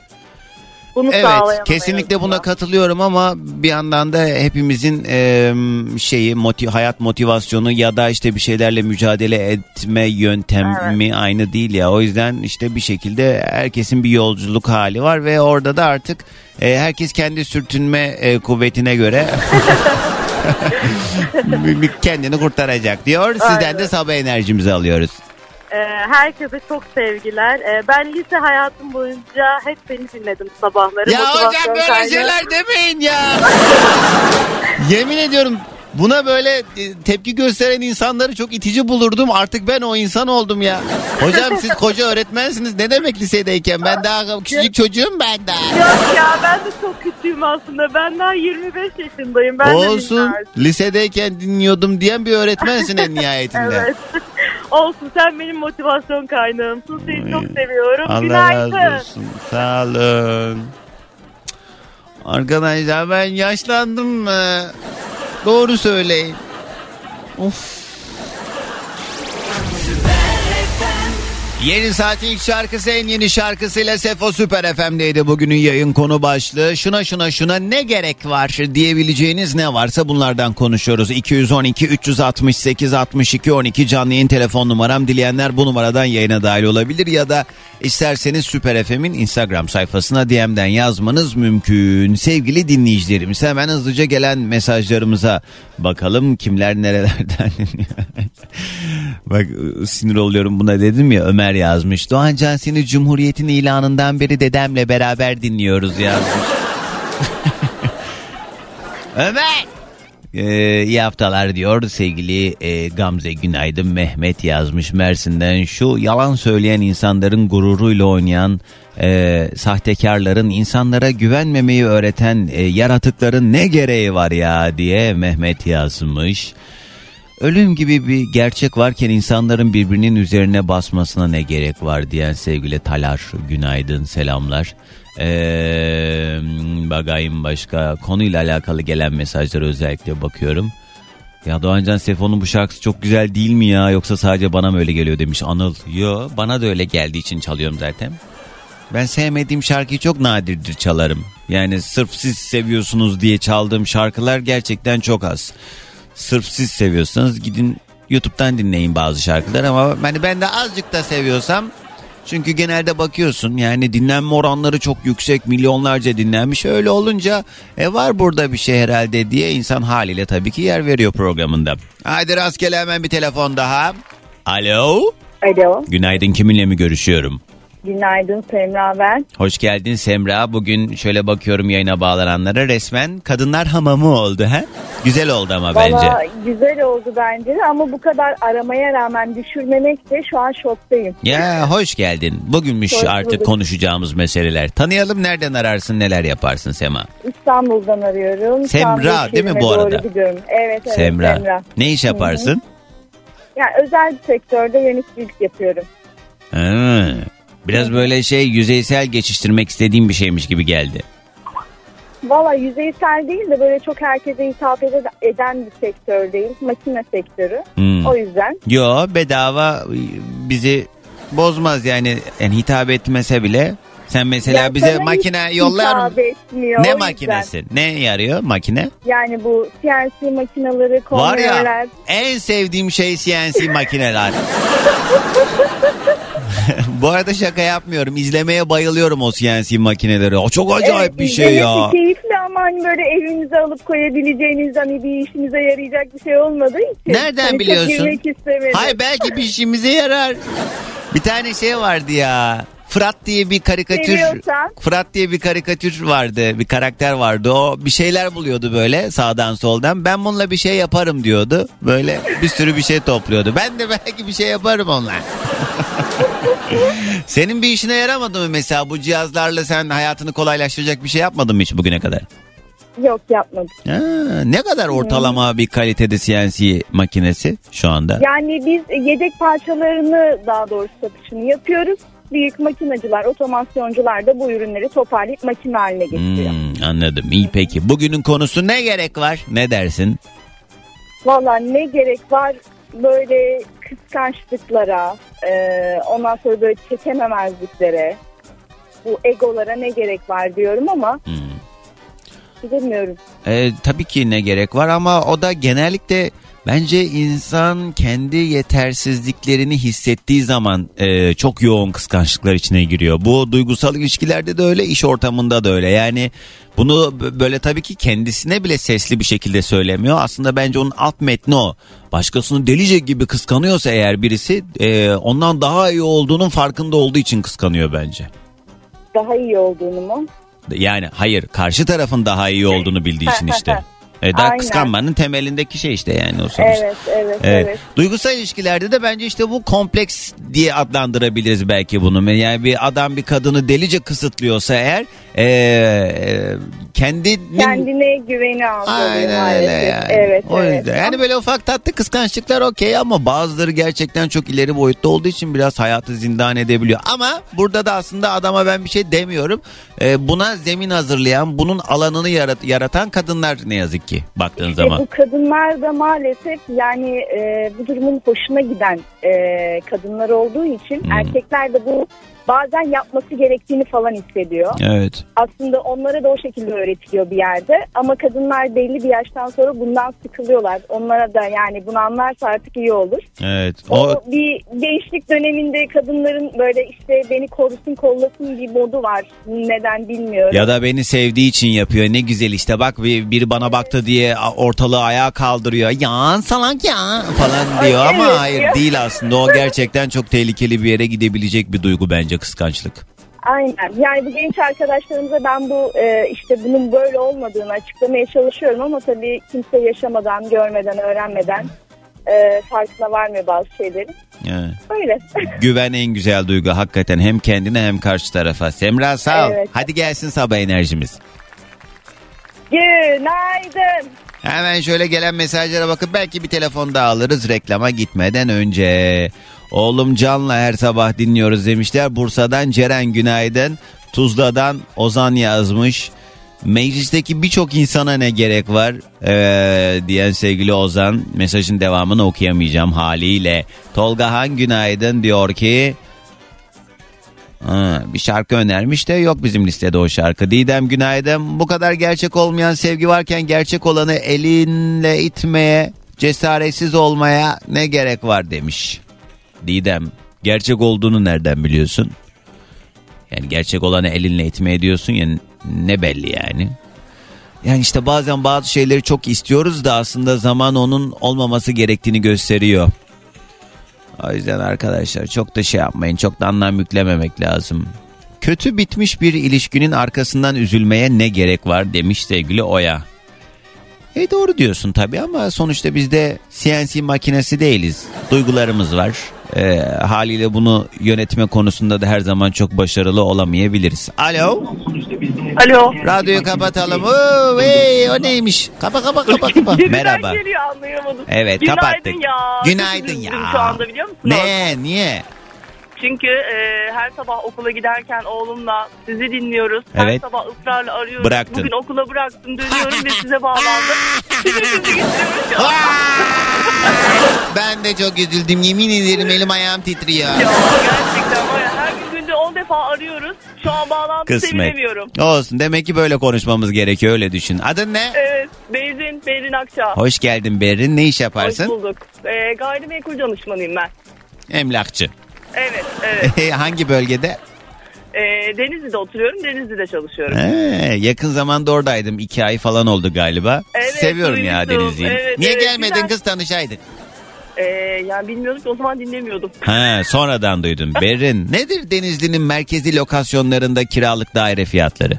Bunu Evet sağlayalım. kesinlikle buna katılıyorum ama bir yandan da hepimizin e, şeyi motiv hayat motivasyonu ya da işte bir şeylerle mücadele etme yöntemi aynı değil ya. O yüzden işte bir şekilde herkesin bir yolculuk hali var ve orada da artık e, herkes kendi sürtünme e, kuvvetine göre [LAUGHS] [LAUGHS] kendini kurtaracak diyor. Sizden Aynen. de sabah enerjimizi alıyoruz. Ee, herkese çok sevgiler. Ee, ben lise hayatım boyunca hep seni dinledim sabahları. Ya hocam böyle kaynağı. şeyler demeyin ya. [LAUGHS] Yemin ediyorum buna böyle e, tepki gösteren insanları çok itici bulurdum. Artık ben o insan oldum ya. Hocam siz [LAUGHS] koca öğretmensiniz. Ne demek lisedeyken? Ben daha küçücük çocuğum ben daha. Yok ya ben de çok küçüğüm aslında. Ben daha 25 yaşındayım. Ben de Olsun. dinlerdim. Lisedeyken dinliyordum diyen bir öğretmensin en [LAUGHS] nihayetinde. Evet. Olsun sen benim motivasyon kaynağımsın. Seni çok seviyorum. Allah Günaydın. razı olsun. Sağ olun. Arkadaşlar ben yaşlandım mı? Doğru söyleyin. Of. Yeni saatin ilk şarkısı en yeni şarkısıyla Sefo Süper FM'deydi bugünün yayın konu başlığı. Şuna şuna şuna ne gerek var diyebileceğiniz ne varsa bunlardan konuşuyoruz. 212 368 62 12 canlı yayın telefon numaram. Dileyenler bu numaradan yayına dahil olabilir ya da isterseniz Süper FM'in Instagram sayfasına DM'den yazmanız mümkün. Sevgili dinleyicilerimiz hemen hızlıca gelen mesajlarımıza bakalım kimler nerelerden. [LAUGHS] Bak sinir oluyorum buna dedim ya Ömer yazmış. Doğancan seni Cumhuriyet'in ilanından beri dedemle beraber dinliyoruz yazmış. [LAUGHS] Ömer! Ee, iyi haftalar diyor sevgili e, Gamze Günaydın Mehmet yazmış Mersin'den şu yalan söyleyen insanların gururuyla oynayan e, sahtekarların insanlara güvenmemeyi öğreten e, yaratıkların ne gereği var ya diye Mehmet yazmış. Ölüm gibi bir gerçek varken insanların birbirinin üzerine basmasına ne gerek var diyen sevgili Talar günaydın selamlar. Ee, bakayım başka konuyla alakalı gelen mesajlara özellikle bakıyorum. Ya Doğancan Sefo'nun bu şarkısı çok güzel değil mi ya yoksa sadece bana mı öyle geliyor demiş Anıl. Yo bana da öyle geldiği için çalıyorum zaten. Ben sevmediğim şarkıyı çok nadirdir çalarım. Yani sırf siz seviyorsunuz diye çaldığım şarkılar gerçekten çok az. Sırf siz seviyorsanız gidin YouTube'dan dinleyin bazı şarkılar ama hani ben de azıcık da seviyorsam çünkü genelde bakıyorsun yani dinlenme oranları çok yüksek milyonlarca dinlenmiş öyle olunca e var burada bir şey herhalde diye insan haliyle tabii ki yer veriyor programında. Haydi rastgele hemen bir telefon daha. Alo. Alo. Günaydın kiminle mi görüşüyorum? Günaydın Semra ben. Hoş geldin Semra. Bugün şöyle bakıyorum yayına bağlananlara resmen kadınlar hamamı oldu ha? Güzel oldu ama bence. Valla güzel oldu bence de ama bu kadar aramaya rağmen düşürmemek de şu an şoktayım. Ya hoş geldin. Bugünmüş Hoş artık bulduk. konuşacağımız meseleler. Tanıyalım nereden ararsın neler yaparsın Sema? İstanbul'dan arıyorum. Semra, değil mi bu arada? gidiyorum. Evet evet Semra. Semra. Ne iş yaparsın? Yani özel bir sektörde yöneticilik yapıyorum. Ha, biraz böyle şey yüzeysel geçiştirmek istediğim bir şeymiş gibi geldi. Valla yüzeysel değil de böyle çok herkese hitap ede- eden bir sektör değil. Makine sektörü. Hmm. O yüzden. Yo bedava bizi bozmaz yani, yani hitap etmese bile. Sen mesela Ya bize makine yollar mı? etmiyor, Ne yüzden. makinesi? Ne yarıyor makine? Yani bu CNC makineleri, Var ya konveyörler. en sevdiğim şey CNC makineler. [LAUGHS] [LAUGHS] Bu arada şaka yapmıyorum. İzlemeye bayılıyorum o CNC makineleri. O çok acayip Evet, bir şey ya. keyifli ama hani böyle evinize alıp koyabileceğiniz hani bir işinize yarayacak bir şey olmadığı için. Nereden hani biliyorsun? Hayır belki bir işimize yarar. Bir tane şey vardı ya. Fırat diye bir karikatür Seviyorsan. Fırat diye bir karikatür vardı. Bir karakter vardı. O bir şeyler buluyordu böyle sağdan soldan. Ben bununla bir şey yaparım diyordu. Böyle bir sürü bir şey topluyordu. Ben de belki bir şey yaparım onunla. Senin bir işine yaramadı mı mesela bu cihazlarla sen hayatını kolaylaştıracak bir şey yapmadın mı hiç bugüne kadar? Yok yapmadım. Ha, ne kadar ortalama bir kalitede CNC makinesi şu anda? Yani biz yedek parçalarını daha doğrusu satışını yapıyoruz. Büyük makinacılar, otomasyoncular da bu ürünleri toparlayıp makine haline getiriyor. Hmm, anladım. İyi peki. Bugünün konusu ne gerek var? Ne dersin? Valla ne gerek var böyle kıskançlıklara, e, ondan sonra böyle çekememezliklere, bu egolara ne gerek var diyorum ama bilmiyorum. Ee, tabii ki ne gerek var ama o da genellikle bence insan kendi yetersizliklerini hissettiği zaman e, çok yoğun kıskançlıklar içine giriyor. Bu duygusal ilişkilerde de öyle, iş ortamında da öyle. Yani bunu böyle tabii ki kendisine bile sesli bir şekilde söylemiyor. Aslında bence onun alt metni o. Başkasını delice gibi kıskanıyorsa eğer birisi e, ondan daha iyi olduğunun farkında olduğu için kıskanıyor bence. Daha iyi olduğunu mu? Yani hayır karşı tarafın daha iyi olduğunu bildiği için işte. [LAUGHS] E, daha Aynen. kıskanmanın temelindeki şey işte yani o sonuçta. Evet, evet, evet. Duygusal ilişkilerde de bence işte bu kompleks diye adlandırabiliriz belki bunu. Yani bir adam bir kadını delice kısıtlıyorsa eğer e, e, kendinin... Kendine güveni azalıyor Aynen öyle yani. Evet, o evet. yüzden. Yani böyle ufak tatlı kıskançlıklar okey ama bazıları gerçekten çok ileri boyutta olduğu için biraz hayatı zindan edebiliyor. Ama burada da aslında adama ben bir şey demiyorum. Ee, buna zemin hazırlayan, bunun alanını yarat- yaratan kadınlar ne yazık ki. baktığın İşte zaman? bu kadınlar da maalesef yani e, bu durumun hoşuna giden e, kadınlar olduğu için Hmm. erkekler de bu bazen yapması gerektiğini falan hissediyor. Evet. Aslında onlara da o şekilde öğretiliyor bir yerde ama kadınlar belli bir yaştan sonra bundan sıkılıyorlar. Onlara da yani bunu anlarsa artık iyi olur. Evet. O, O bir gençlik döneminde kadınların böyle işte beni korusun kollasın bir modu var. Neden bilmiyorum. ya da beni sevdiği için yapıyor. Ne güzel işte bak bir, biri bana baktı diye ortalığı ayağa kaldırıyor. Ya salak ya falan diyor ama hayır değil aslında. O [LAUGHS] gerçekten çok tehlikeli bir yere gidebilecek bir duygu bence kıskançlık. Aynen. Yani bu genç arkadaşlarımıza ben bu e, işte bunun böyle olmadığını açıklamaya çalışıyorum ama tabii kimse yaşamadan, görmeden, öğrenmeden e, farkına varmıyor bazı şeylerin. Evet. Öyle. [LAUGHS] Güven en güzel duygu hakikaten hem kendine hem karşı tarafa. Semra sağ ol. Evet. Hadi gelsin sabah enerjimiz. Günaydın. Hemen şöyle gelen mesajlara bakıp belki bir telefon daha alırız reklama gitmeden önce. Oğlum Can'la her sabah dinliyoruz demişler. Bursa'dan Ceren günaydın. Tuzla'dan Ozan yazmış. Meclisteki birçok insana ne gerek var ee, diyen sevgili Ozan mesajın devamını okuyamayacağım haliyle. Tolga Han günaydın diyor ki Ha, bir şarkı önermiş de yok bizim listede o şarkı. Didem günaydın. Bu kadar gerçek olmayan sevgi varken gerçek olanı elinle itmeye, cesaretsiz olmaya ne gerek var demiş. Didem gerçek olduğunu nereden biliyorsun? Yani gerçek olanı elinle itmeye diyorsun ya ne belli yani. Yani işte bazen bazı şeyleri çok istiyoruz da aslında zaman onun olmaması gerektiğini gösteriyor. O yüzden arkadaşlar çok da şey yapmayın. Çok da anlam yüklememek lazım. Kötü bitmiş bir ilişkinin arkasından üzülmeye ne gerek var demiş sevgili Oya. E doğru diyorsun tabii ama sonuçta biz de CNC makinesi değiliz. Duygularımız var. E, haliyle bunu yönetme konusunda da her zaman çok başarılı olamayabiliriz. Alo. Alo. Radyoyu kapatalım. Oo, hey, o neymiş? Kapa kapa kapa kapa. [LAUGHS] Merhaba. geliyor anlayamadım. Evet Günaydın kapattık. ya. Günaydın Çok üzüldüm ya. Şu anda biliyor musunuz? Ne? Niye? Çünkü e, her sabah okula giderken oğlumla sizi dinliyoruz. Her Evet. sabah ısrarla arıyoruz. Bıraktın. Bugün okula bıraktım dönüyorum ve size bağlandım. [LAUGHS] Sizi sizi getiriyoruz ya. Ben de çok üzüldüm. Yemin ederim elim ayağım titriyor. Ya gerçekten var ya her gün günde 10 defa arıyoruz. Şu an bağlantı Kısmet. sevinemiyorum. Olsun demek ki böyle konuşmamız gerekiyor öyle düşün. Adın ne? Evet. Beyrin, Beyrin Akça. Hoş geldin Berrin. Ne iş yaparsın? Hoş bulduk. E, gayrimenkul danışmanıyım ben. Emlakçı. Evet, evet. [LAUGHS] Hangi bölgede? E, Denizli'de oturuyorum, Denizli'de çalışıyorum. Ee, yakın zamanda oradaydım. iki ay falan oldu galiba. Evet, Seviyorum ya. Denizli'yi. Evet, Niye evet, gelmedin güzel. kız tanışaydık? E, yani bilmiyorduk ki o zaman dinlemiyordum. Ha, sonradan duydum. [LAUGHS] Berrin nedir Denizli'nin merkezi lokasyonlarında kiralık daire fiyatları?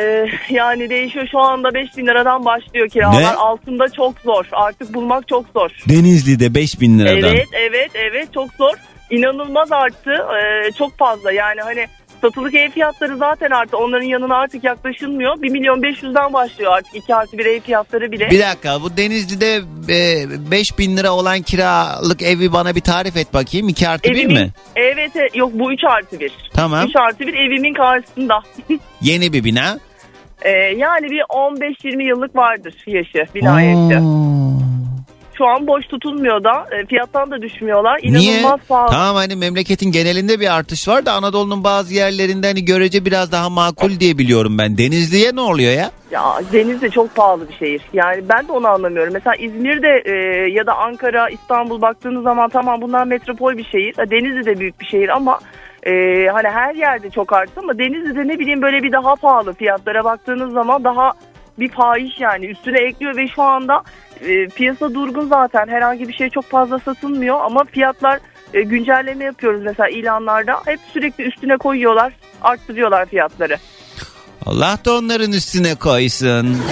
Ee, yani değişiyor şu anda 5000 liradan başlıyor kiralar. Ne? Altında çok zor. Artık bulmak çok zor. Denizli'de 5000 liradan. Evet evet evet çok zor. İnanılmaz arttı. Ee, çok fazla yani hani satılık ev fiyatları zaten arttı. Onların yanına artık yaklaşılmıyor. 1 milyon 500'den başlıyor artık 2 artı 1 ev fiyatları bile. Bir dakika bu Denizli'de e, 5000 lira olan kiralık evi bana bir tarif et bakayım. 2 artı 1 Evimin- mi? Evet evet. yok bu 3 artı 1. Tamam. 3 artı 1 evimin karşısında. [LAUGHS] Yeni bir bina. Ee, yani bir 15-20 yıllık vardır yaşı bina yaşı. Şu an boş tutulmuyor da e, fiyattan da düşmüyorlar. Niye? İnanılmaz pahalı. Tamam hani memleketin genelinde bir artış var da Anadolu'nun bazı yerlerinde hani görece biraz daha makul diye biliyorum ben. Denizli'ye ne oluyor ya? Ya Denizli çok pahalı bir şehir. Yani ben de onu anlamıyorum. Mesela İzmir'de e, ya da Ankara, İstanbul baktığınız zaman tamam bunlar metropol bir şehir. Denizli de büyük bir şehir ama e, hani her yerde çok arttı ama Denizli'de ne bileyim böyle bir daha pahalı fiyatlara baktığınız zaman daha bir fahiş yani üstüne ekliyor ve şu anda e, piyasa durgun zaten herhangi bir şey çok fazla satılmıyor ama fiyatlar e, güncelleme yapıyoruz mesela ilanlarda hep sürekli üstüne koyuyorlar arttırıyorlar fiyatları. Allah da onların üstüne koysun. [LAUGHS]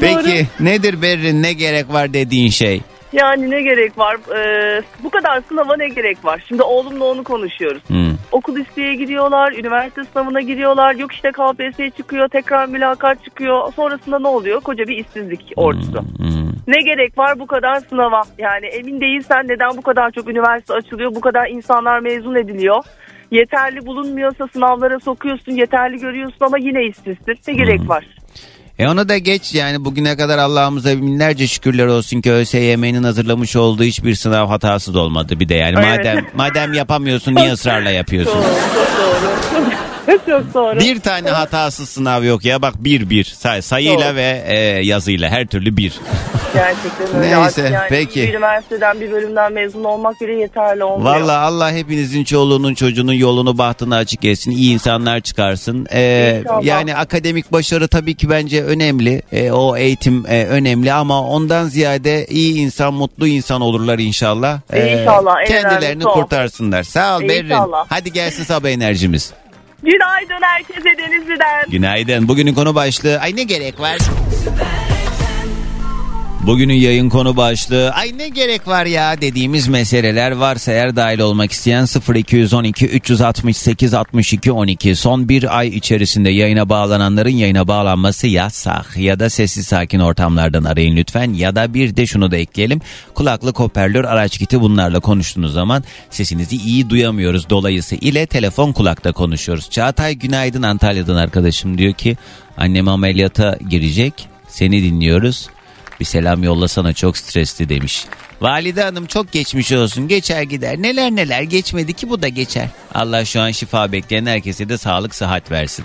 Peki nedir Berrin ne gerek var dediğin şey? Yani ne gerek var? Ee, bu kadar sınava ne gerek var? Şimdi oğlumla onu konuşuyoruz. Hmm. Okul isteye giriyorlar, üniversite sınavına giriyorlar. Yok işte KPSS çıkıyor, tekrar mülakat çıkıyor. Sonrasında ne oluyor? Koca bir işsizlik ordusu. Ne gerek var bu kadar sınava? Yani emin değilsen neden bu kadar çok üniversite açılıyor? Bu kadar insanlar mezun ediliyor. Yeterli bulunmuyorsa sınavlara sokuyorsun, yeterli görüyorsun ama yine işsizsin. Ne gerek var? E onu da geç yani bugüne kadar Allah'ımıza binlerce şükürler olsun ki ÖSYM'nin hazırlamış olduğu hiçbir sınav hatasız olmadı bir de yani Evet. madem madem yapamıyorsun niye ısrarla yapıyorsun? Çok doğru. Çok doğru. Bir tane hatasız sınav yok ya bak bir bir Say- sayıyla Doğru. ve e, yazıyla her türlü bir. Gerçekten öyle. Neyse, Artık yani peki. Bir üniversiteden bir bölümden mezun olmak bile yeterli olmuyor. Valla Allah hepinizin çoluğunun çocuğunun yolunu bahtını açık etsin. İyi insanlar çıkarsın. Ee, İnşallah. yani akademik başarı tabii ki bence önemli. Ee, o eğitim e, önemli ama ondan ziyade iyi insan, mutlu insan olurlar inşallah. Ee, İnşallah, en Kendilerini önemlisi o. kurtarsınlar. Sağ ol Berrin. İnşallah. Hadi gelsin sabah enerjimiz. Günaydın herkese Denizli'den. Günaydın. Bugünün konu başlığı. Ay ne gerek var? Bugünün yayın konu başlığı ay ne gerek var ya? dediğimiz meseleler varsa eğer dahil olmak isteyen 0212 368 62 12 son bir ay içerisinde yayına bağlananların yayına bağlanması yasak. Ya da sessiz sakin ortamlardan arayın lütfen. Ya da bir de şunu da ekleyelim. Kulaklık hoparlör araç kiti bunlarla konuştuğunuz zaman sesinizi iyi duyamıyoruz. Dolayısıyla ile telefon kulakta konuşuyoruz. Çağatay günaydın Antalya'dan arkadaşım diyor ki annem ameliyata girecek. Seni dinliyoruz. Bir selam yollasana çok stresli demiş. Valide hanım çok geçmiş olsun geçer gider neler neler geçmedi ki bu da geçer. Allah şu an şifa bekleyen herkese de sağlık sıhhat versin.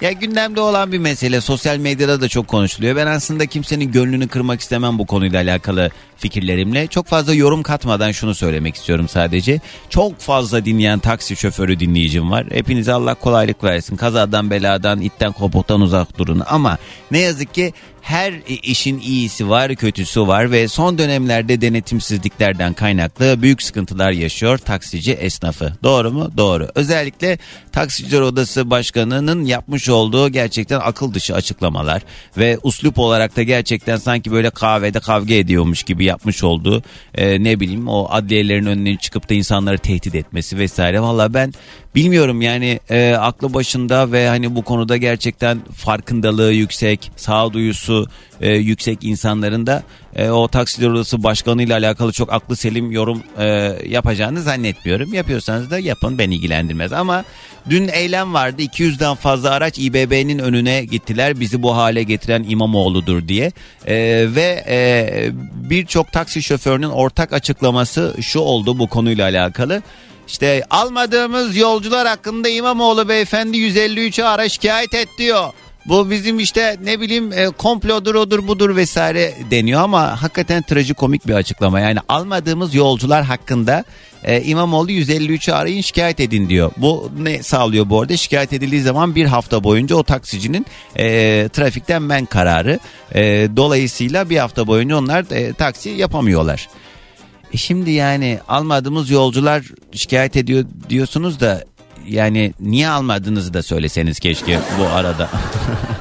Ya gündemde olan bir mesele sosyal medyada da çok konuşuluyor. Ben aslında kimsenin gönlünü kırmak istemem bu konuyla alakalı fikirlerimle. Çok fazla yorum katmadan şunu söylemek istiyorum sadece. Çok fazla dinleyen taksi şoförü dinleyicim var. Hepinize Allah kolaylık versin. Kazadan beladan itten kopuktan uzak durun. Ama ne yazık ki her işin iyisi var, kötüsü var ve son dönemlerde denetimsizliklerden kaynaklı büyük sıkıntılar yaşıyor taksici esnafı. Doğru mu? Doğru. Özellikle Taksiciler Odası Başkanı'nın yapmış olduğu gerçekten akıl dışı açıklamalar ve uslup olarak da gerçekten sanki böyle kahvede kavga ediyormuş gibi yapmış olduğu e, ne bileyim o adliyelerin önüne çıkıp da insanları tehdit etmesi vesaire. Valla ben bilmiyorum yani e, aklı başında ve hani bu konuda gerçekten farkındalığı yüksek, sağduyusu e, yüksek insanların da e, o taksiler odası başkanı ile alakalı çok aklı selim yorum e, yapacağını zannetmiyorum. Yapıyorsanız da yapın beni ilgilendirmez ama dün eylem vardı 200'den fazla araç İBB'nin önüne gittiler bizi bu hale getiren İmamoğlu'dur diye E, ve e, birçok taksi şoförünün ortak açıklaması şu oldu bu konuyla alakalı. İşte almadığımız yolcular hakkında İmamoğlu beyefendi 153'e ara şikayet et diyor. Bu bizim işte ne bileyim e, komplodur odur budur vesaire deniyor ama hakikaten trajikomik bir açıklama. Yani almadığımız yolcular hakkında e, İmamoğlu 153'ü arayın şikayet edin diyor. Bu ne sağlıyor bu arada? Şikayet edildiği zaman bir hafta boyunca o taksicinin e, trafikten men kararı. E, dolayısıyla bir hafta boyunca onlar e, taksi yapamıyorlar. E şimdi yani almadığımız yolcular şikayet ediyor diyorsunuz da yani niye almadığınızı da söyleseniz keşke bu arada.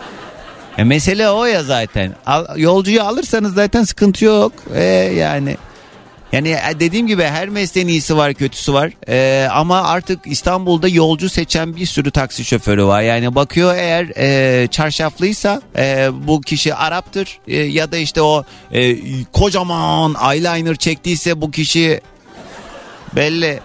[LAUGHS] e mesele o ya zaten. Al, yolcuyu alırsanız zaten sıkıntı yok. E yani yani e, dediğim gibi her mesleğin iyisi var kötüsü var Ee, ama artık İstanbul'da yolcu seçen bir sürü taksi şoförü var. Yani bakıyor eğer e, çarşaflıysa e, bu kişi Arap'tır E, ya da işte o e, kocaman eyeliner çektiyse bu kişi belli.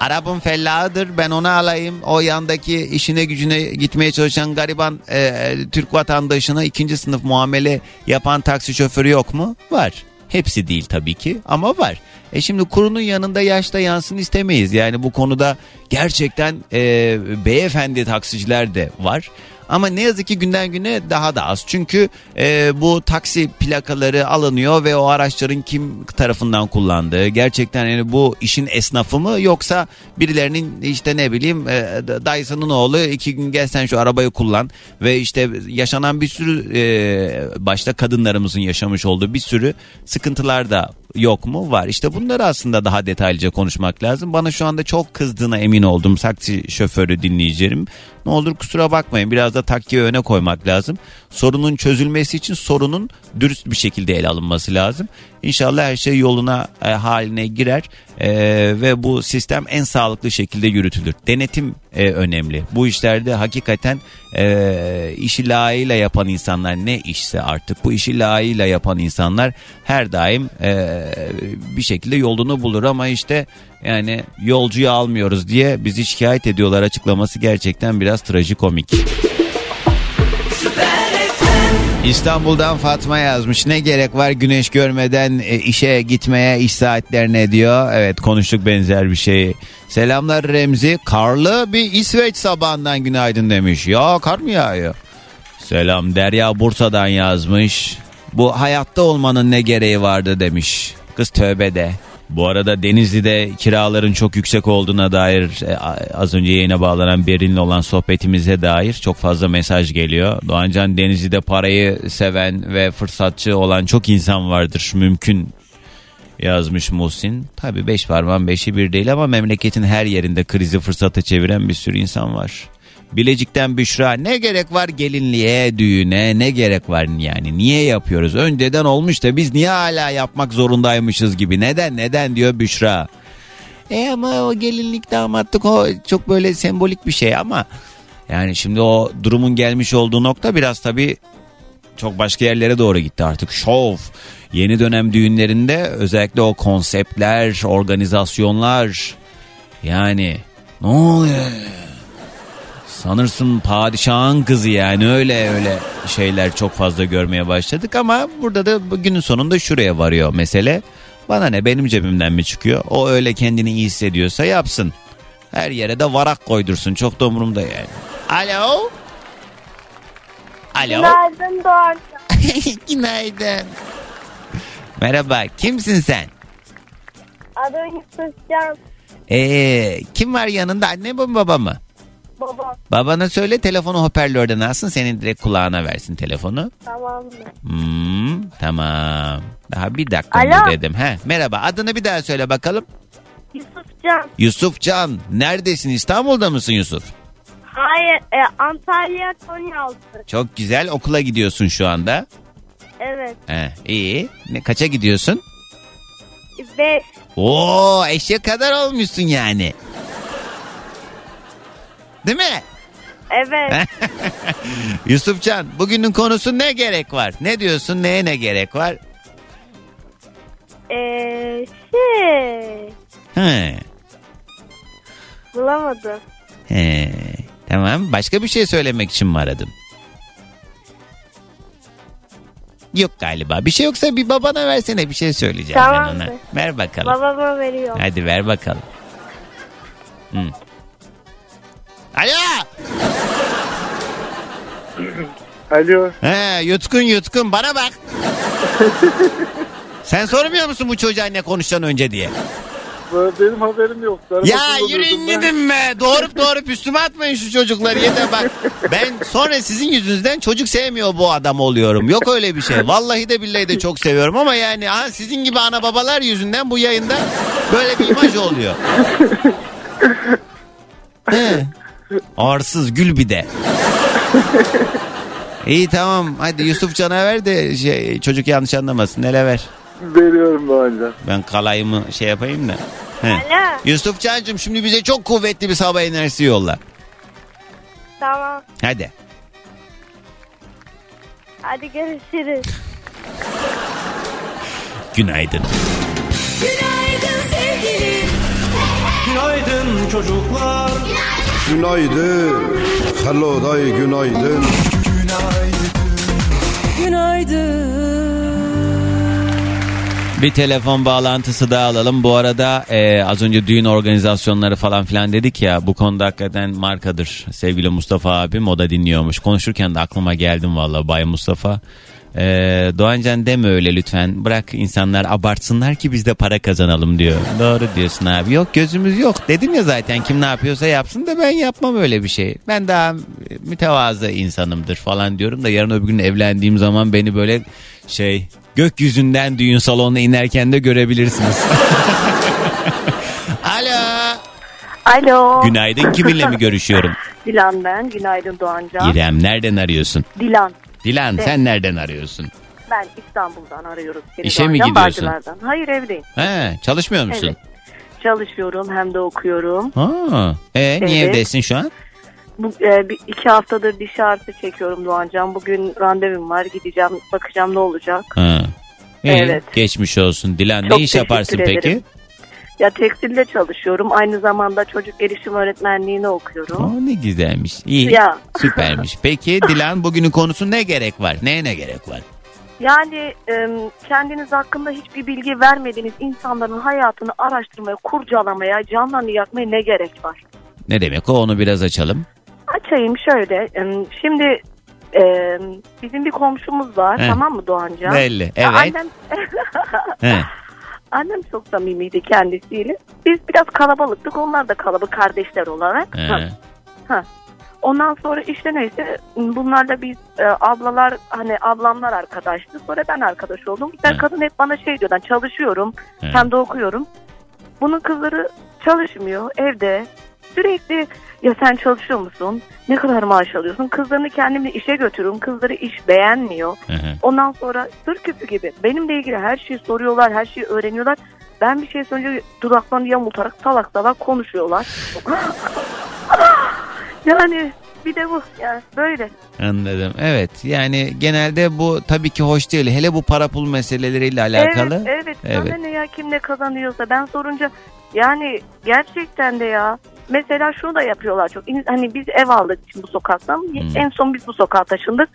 Arap'ın fellahıdır ben onu alayım o yandaki işine gücüne gitmeye çalışan gariban e, Türk vatandaşına ikinci sınıf muamele yapan taksi şoförü yok mu? Var. Hepsi değil tabii ki ama var. E şimdi kurunun yanında yaşta yansın istemeyiz. Yani bu konuda gerçekten e, beyefendi taksiciler de var. Ama ne yazık ki günden güne daha da az. Çünkü e, bu taksi plakaları alınıyor ve o araçların kim tarafından kullandığı gerçekten yani bu işin esnafı mı yoksa birilerinin işte ne bileyim e, dayısının oğlu iki gün gel sen şu arabayı kullan ve işte yaşanan bir sürü e, başta kadınlarımızın yaşamış olduğu bir sürü sıkıntılar da yok mu? Var. İşte bunları aslında daha detaylıca konuşmak lazım. Bana şu anda çok kızdığına emin oldum taksi şoförü dinleyicilerim. Ne olur kusura bakmayın biraz da takkiye öne koymak lazım. Sorunun çözülmesi için sorunun dürüst bir şekilde ele alınması lazım. İnşallah her şey yoluna e, haline girer e, ve bu sistem en sağlıklı şekilde yürütülür. Denetim e, önemli. Bu işlerde hakikaten e, işi layığıyla yapan insanlar ne işse artık bu işi layığıyla yapan insanlar her daim e, bir şekilde yolunu bulur ama işte yani yolcuyu almıyoruz diye bizi şikayet ediyorlar açıklaması gerçekten biraz trajikomik. İstanbul'dan Fatma yazmış. Ne gerek var güneş görmeden e, işe gitmeye iş saatlerine diyor. Evet konuştuk benzer bir şeyi. Selamlar Remzi. Karlı bir İsveç sabahından günaydın demiş. Ya kar mı yağıyor? Selam Derya Bursa'dan yazmış. Bu hayatta olmanın ne gereği vardı demiş. Kız tövbe de. Bu arada Denizli'de kiraların çok yüksek olduğuna dair e, az önce yayına bağlanan Berin'le olan sohbetimize dair çok fazla mesaj geliyor. Doğancan Denizli'de parayı seven ve fırsatçı olan çok insan vardır. Mümkün yazmış Muhsin. Tabii beş parmağın beşi bir değil ama memleketin her yerinde krizi fırsata çeviren bir sürü insan var. Bilecik'ten Büşra ne gerek var gelinliğe, düğüne ne gerek var yani niye yapıyoruz? Önceden olmuş da biz niye hala yapmak zorundaymışız gibi neden neden diyor Büşra. E ama o gelinlik damatlık o çok böyle sembolik bir şey ama yani şimdi o durumun gelmiş olduğu nokta biraz tabii çok başka yerlere doğru gitti artık. Şov. Yeni dönem düğünlerinde özellikle o konseptler, organizasyonlar yani ne oluyor? Sanırsın padişahın kızı yani öyle öyle şeyler çok fazla görmeye başladık ama burada da bugünün sonunda şuraya varıyor mesele. Bana ne benim cebimden mi çıkıyor? O öyle kendini iyi hissediyorsa yapsın. Her yere de varak koydursun çok da umurumda yani. Alo? Alo? Günaydın Doğan. [LAUGHS] Günaydın. Merhaba kimsin sen? Adım Yusufcan. Ee, kim var yanında anne mi baba mı? Baba. Babana söyle telefonu hoparlörden alsın senin direkt kulağına versin telefonu. Tamam? Hmm, tamam. Daha bir dakika Alo. dedim. He, merhaba adını bir daha söyle bakalım. Yusufcan. Yusuf Can. Neredesin İstanbul'da mısın Yusuf? Hayır. E, Antalya Konyaaltı. Çok güzel okula gidiyorsun şu anda. Evet. He, iyi. Ne, kaça gidiyorsun? Beş. Oo eşek kadar olmuşsun yani. Değil mi? Evet. [LAUGHS] Yusufcan bugünün konusu ne gerek var? Ne diyorsun neye ne gerek var? Eee şey. He, Bulamadım. he, tamam başka bir şey söylemek için mi aradın? Yok galiba. Bir şey yoksa bir babana versene bir şey söyleyeceğim ben Tamam ona. Ver bakalım. Babama veriyorum. Hadi ver bakalım. Hı. Alo. Alo. He, yutkun yutkun bana bak. [LAUGHS] Sen sormuyor musun bu çocuğa ne konuşacaksın önce diye? Benim haberim yok. Ya yürüyün gidin be. Doğurup doğurup üstüme atmayın şu çocukları. Yeter bak. Ben sonra sizin yüzünüzden çocuk sevmiyor bu adam oluyorum. Yok öyle bir şey. Vallahi de billahi de çok seviyorum ama yani ha, sizin gibi ana babalar yüzünden bu yayında böyle bir imaj oluyor. [LAUGHS] He. Arsız gül bir de. [LAUGHS] İyi tamam hadi Yusuf Can'a ver de şey, çocuk yanlış anlamasın. Hele ver. Veriyorum Doğancan. Ben kalayımı şey yapayım da. He. Alo. Yusuf Can'cığım şimdi bize çok kuvvetli bir sabah enerjisi yolla. Tamam. Hadi. Hadi görüşürüz. Günaydın. Günaydın sevgilim. Günaydın çocuklar. Günaydın. Hello day günaydın. Bir telefon bağlantısı daha alalım. Bu arada e, az önce düğün organizasyonları falan filan dedik ya bu konuda hakikaten markadır. Sevgili Mustafa abim o da dinliyormuş. Konuşurken de aklıma geldim valla Bay Mustafa. E, Doğancan deme öyle lütfen. Bırak insanlar abartsınlar ki biz de para kazanalım diyor. Doğru diyorsun abi. Yok gözümüz yok. Dedim ya zaten kim ne yapıyorsa yapsın da ben yapmam öyle bir şey. Ben daha mütevazı insanımdır falan diyorum da yarın öbür gün evlendiğim zaman beni böyle şey gökyüzünden düğün salonuna inerken de görebilirsiniz. [LAUGHS] Alo. Alo. Günaydın kiminle mi görüşüyorum? [LAUGHS] Dilan ben. Günaydın Doğancan. İrem nereden arıyorsun? Dilan. Dilan Evet. sen nereden arıyorsun? Ben İstanbul'dan arıyorum. Seni İşe mi gidiyorsun? Bağcılar'dan. Hayır evdeyim. He, çalışmıyor musun? Evet. Çalışıyorum hem de okuyorum. Ha. E, niye Evet. evdesin şu an? Bu, e, bir, iki haftadır diş ağrısı çekiyorum Doğancan. Bugün randevum var. Gideceğim bakacağım ne olacak. Ha. İyi, Evet. Geçmiş olsun. Dilan Çok ne iş yaparsın teşekkür peki? Ya tekstilde çalışıyorum. Aynı zamanda çocuk gelişim öğretmenliğini okuyorum. Aa, ne güzelmiş. İyi. Ya. Süpermiş. Peki Dilan bugünün konusu ne gerek var? Neye ne gerek var? Yani e, kendiniz hakkında hiçbir bilgi vermediğiniz insanların hayatını araştırmaya, kurcalamaya, canlarını yakmaya ne gerek var? Ne demek o onu biraz açalım. Açayım şöyle. e, Şimdi e, bizim bir komşumuz var Heh. tamam mı Doğancan? Belli, Ya evet. Annem, He. [LAUGHS] annem çok samimiydi kendisiyle. Biz biraz kalabalıktık. Onlar da kalabalık kardeşler olarak. He. Ha. Ha. Ondan sonra işte neyse bunlarla biz e, ablalar hani ablamlar arkadaştı. Sonra ben arkadaş oldum. Bir tane kadın hep bana şey diyor ben çalışıyorum hem de okuyorum. Bunun kızları çalışmıyor evde. Sürekli ya sen çalışıyor musun? Ne kadar maaş alıyorsun? Kızlarını kendimle işe götürüyorum. Kızları iş beğenmiyor. Hı hı. Ondan sonra sır küpü gibi benimle ilgili her şeyi soruyorlar, her şeyi öğreniyorlar. Ben bir şey söyleyince dudaklarını yamultarak salak salak konuşuyorlar. [LAUGHS] yani bir de bu yani böyle. Anladım. Evet yani genelde bu tabii ki hoş değil. Hele bu para pul meseleleriyle alakalı. Evet, evet. Sana ne ya kim ne kazanıyorsa ben sorunca yani gerçekten de ya mesela şunu da yapıyorlar çok. Hani biz ev aldık şimdi bu sokaktan. En son biz bu sokağa taşındık.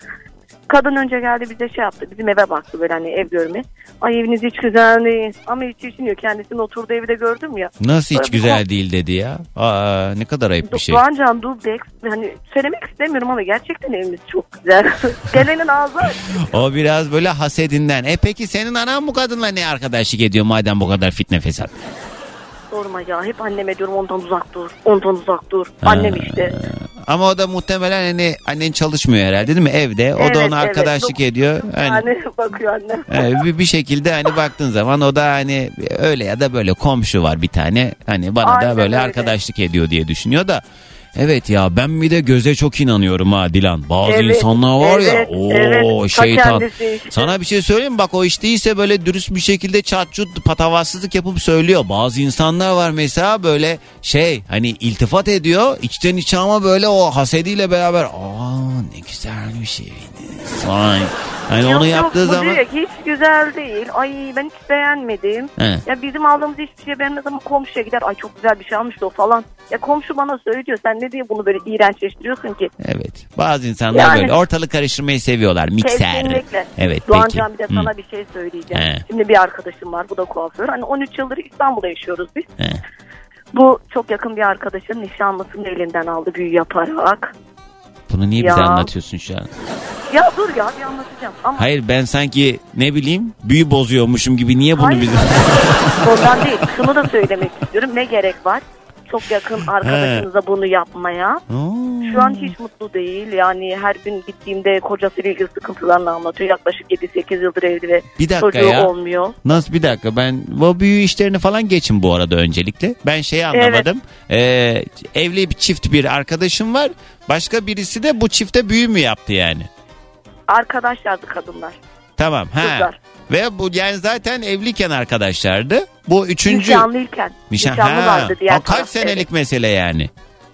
Kadın önce geldi bize şey yaptı. Bizim eve baktı böyle hani ev görme. Ay eviniz hiç güzel değil. Ama hiç içiniyor. Kendisinin oturduğu evi de gördüm ya. Nasıl hiç güzel değil dedi ya. Aa ne kadar ayıp bir şey. Doğancan dubleks hani söylemek istemiyorum ama gerçekten evimiz çok güzel. [LAUGHS] Gelenin ağzı. O biraz böyle hasedinden. E peki senin anan bu kadınla ne arkadaşlık ediyor madem bu kadar fitne fesat? Sorma ya hep anneme diyorum ondan uzak dur. Ondan uzak dur. Annem işte. Ama o da muhtemelen hani annen çalışmıyor herhalde değil mi evde? O Evet, da ona evet. arkadaşlık Dok- ediyor. Hani Yani [LAUGHS] bakıyor annem. e, bir, bir şekilde hani baktığın zaman o da hani öyle ya da böyle komşu var bir tane. Hani bana da Aynen böyle öyle. arkadaşlık ediyor diye düşünüyor da. Evet ya ben bir de göze çok inanıyorum ha Dilan. Bazı Evet, insanlar var ya evet, o evet. Ta şeytan. işte. Sana bir şey söyleyeyim mi? Bak o iş değilse böyle dürüst bir şekilde çatçut patavatsızlık yapıp söylüyor. Bazı insanlar var mesela böyle şey hani iltifat ediyor. içten içe ama böyle o hasediyle beraber aa ne güzelmiş eviniz. Vay. Onu Yok, yaptığı yok, bu zaman direkt hiç güzel değil. Ay ben hiç beğenmedim. He. Ya bizim aldığımız hiçbir şey beğenmez ama komşuya gider. Ay çok güzel bir şey almıştı o falan. Ya komşu bana söylüyor. Sen ne diye bunu böyle iğrençleştiriyorsun ki? evet bazı insanlar Yani- böyle ortalık karıştırmayı seviyorlar. Mikser. Kesinlikle. Evet peki. Doğancan bir de Hı. sana bir şey söyleyeceğim. He. Şimdi bir arkadaşım var. Bu da kuaför. Hani 13 yıldır İstanbul'da yaşıyoruz biz. He. Bu çok yakın bir arkadaşın nişanlısını elinden aldı büyü yaparak. Bunu niye bize Ya. anlatıyorsun şu an? Ya dur ya bir anlatacağım. Ama Hayır ben sanki ne bileyim büyü bozuyormuşum gibi niye bunu Hayır. bize... ondan değil. Şunu da söylemek istiyorum. Ne gerek var? Çok yakın arkadaşınıza bunu yapmaya. Şu an hiç mutlu değil. Yani her gün gittiğimde kocasıyla ilgili sıkıntılarını anlatıyor. Yaklaşık 7-8 yıldır evli ve Bir dakika çocuğu ya. olmuyor. Nasıl bir dakika ben bu büyü işlerini falan geçin bu arada öncelikle. Ben şeyi anlamadım. Ee, evli bir çift bir arkadaşım var. Başka birisi de bu çifte büyü mü yaptı yani? Arkadaşlardı kadınlar. Tamam. Ha. Kızlar. Ve bu yani zaten evliyken arkadaşlardı. Bu üçüncü Nişanlıyken. Nişan- Nişanlılardı Ha. diğer Ha, kaç taraf. senelik mesele yani?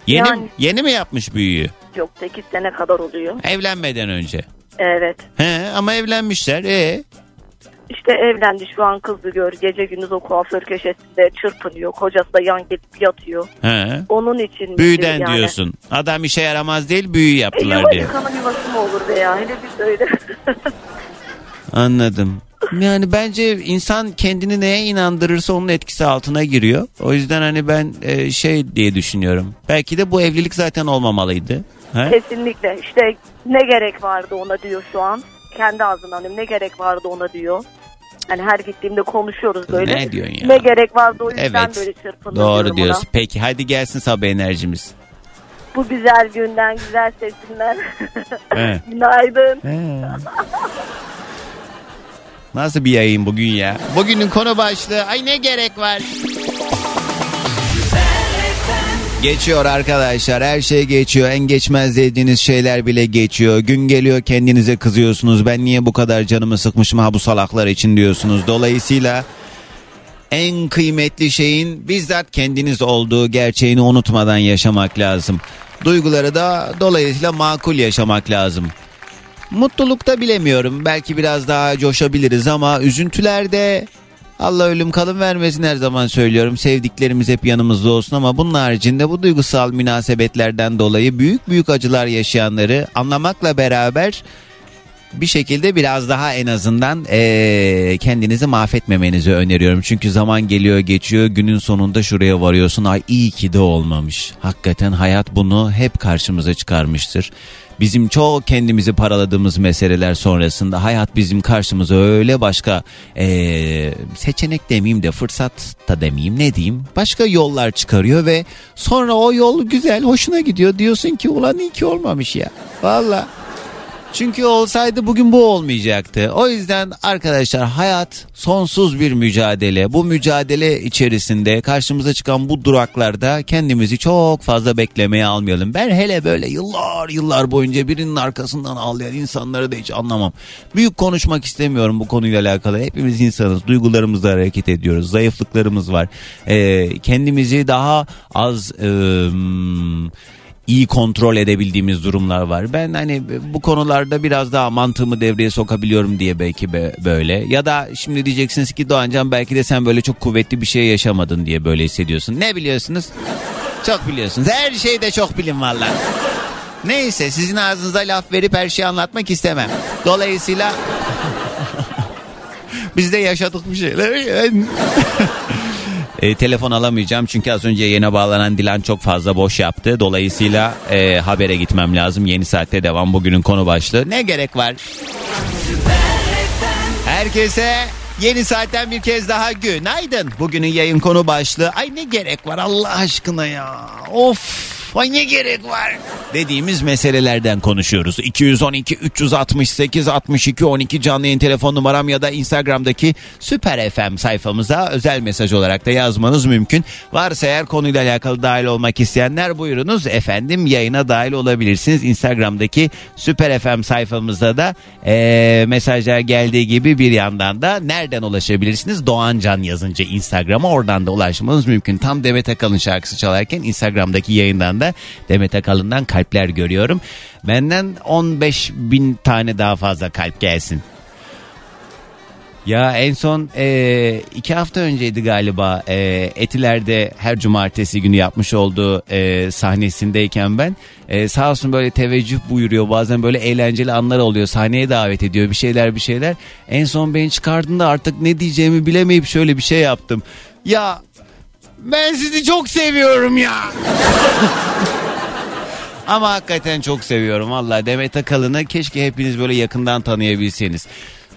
Yeni Yani. yeni mi yapmış büyüyü? Yok 8 sene kadar oluyor. Evlenmeden önce. Evet. He ama evlenmişler. E İşte evlendi şu an kızı gör. Gece gündüz o kuaför köşesinde çırpınıyor. Kocası da yan gelip yatıyor. he. Onun için. Büyüden yani. diyorsun. Adam işe yaramaz değil büyü E, yaptılar yuva diye. yıkanın yuvası mı olur be ya? Hele bir söyle. [LAUGHS] Anladım. Yani bence insan kendini neye inandırırsa onun etkisi altına giriyor. O yüzden hani ben e, şey diye düşünüyorum. Belki de bu evlilik zaten olmamalıydı. He? Kesinlikle. İşte ne gerek vardı ona diyor şu an. Kendi ağzından alayım. Ne gerek vardı ona diyor. Hani her gittiğimde konuşuyoruz böyle. ne diyorsun ya? Ne gerek vardı o yüzden Evet. böyle çırpınır Doğru diyorsun. ona. Peki hadi gelsin sabah enerjimiz. Bu güzel günden güzel sesinler. He. [LAUGHS] Günaydın. Nasıl bir yayın bugün ya? Bugünün konu başlığı ay ne gerek var? Geçiyor arkadaşlar her şey geçiyor. En geçmez dediğiniz şeyler bile geçiyor. Gün geliyor kendinize kızıyorsunuz. Ben niye bu kadar canımı sıkmışım ha bu salaklar için diyorsunuz. Dolayısıyla en kıymetli şeyin bizzat kendiniz olduğu gerçeğini unutmadan yaşamak lazım. Duyguları da dolayısıyla makul yaşamak lazım Mutlulukta bilemiyorum. Belki biraz daha coşabiliriz ama üzüntülerde Allah ölüm kalım vermesin her zaman söylüyorum. Sevdiklerimiz hep yanımızda olsun ama bunun haricinde bu duygusal münasebetlerden dolayı büyük büyük acılar yaşayanları anlamakla beraber bir şekilde biraz daha en azından eee, kendinizi mahvetmemenizi öneriyorum. Çünkü zaman geliyor geçiyor günün sonunda şuraya varıyorsun. Ay iyi ki de olmamış. Hakikaten hayat bunu hep karşımıza çıkarmıştır. Bizim çok kendimizi paraladığımız meseleler sonrasında hayat bizim karşımıza öyle başka eee, seçenek demeyeyim de fırsat da demeyeyim ne diyeyim başka yollar çıkarıyor ve sonra o yol güzel hoşuna gidiyor diyorsun ki ulan iyi ki olmamış ya. Valla. Çünkü olsaydı bugün bu olmayacaktı. O yüzden arkadaşlar hayat sonsuz bir mücadele. Bu mücadele içerisinde karşımıza çıkan bu duraklarda kendimizi çok fazla beklemeye almayalım. Ben hele böyle yıllar yıllar boyunca birinin arkasından ağlayan insanları da hiç anlamam. Büyük konuşmak istemiyorum bu konuyla alakalı. Hepimiz insanız. Duygularımızla hareket ediyoruz. Zayıflıklarımız var. Ee, kendimizi daha az... ıı, iyi kontrol edebildiğimiz durumlar var. Ben hani bu konularda biraz daha mantığımı devreye sokabiliyorum diye belki be- böyle. Ya da şimdi diyeceksiniz ki Doğancan belki de sen böyle çok kuvvetli bir şey yaşamadın diye böyle hissediyorsun. Ne biliyorsunuz? Çok biliyorsunuz. Her şeyde çok bilin valla. Neyse sizin ağzınıza laf verip her şeyi anlatmak istemem. Dolayısıyla [LAUGHS] biz de yaşadık bir şeyler. E, telefon alamayacağım çünkü az önce yayına bağlanan Dilan çok fazla boş yaptı. Dolayısıyla e, habere gitmem lazım. Yeni saatte devam bugünün konu başlığı. Ne gerek var? Herkese yeni saatten bir kez daha günaydın. Bugünün yayın konu başlığı. Ay ne gerek var Allah aşkına ya. Of. Ay ne gerek var? Dediğimiz meselelerden konuşuyoruz. 212 368 62 12 canlı yayın telefon numaram ya da Instagram'daki Süper FM sayfamıza özel mesaj olarak da yazmanız mümkün. Varsa eğer konuyla alakalı dahil olmak isteyenler buyurunuz. Efendim yayına dahil olabilirsiniz. Instagram'daki Süper FM sayfamızda da eee, mesajlar geldiği gibi bir yandan da nereden ulaşabilirsiniz? Doğan Can yazınca Instagram'a oradan da ulaşmanız mümkün. Tam Demet Akalın şarkısı çalarken Instagram'daki yayından da Demet Akalın'dan kalpler görüyorum. Benden 15 bin tane daha fazla kalp gelsin. Ya en son e, iki hafta önceydi galiba e, Etiler'de her cumartesi günü yapmış olduğu e, sahnesindeyken ben e, sağ olsun böyle teveccüh buyuruyor bazen böyle eğlenceli anlar oluyor sahneye davet ediyor bir şeyler bir şeyler en son beni çıkardığında artık ne diyeceğimi bilemeyip şöyle bir şey yaptım ya ben sizi çok seviyorum ya [LAUGHS] ama hakikaten çok seviyorum valla Demet Akalın'ı keşke hepiniz böyle yakından tanıyabilseniz.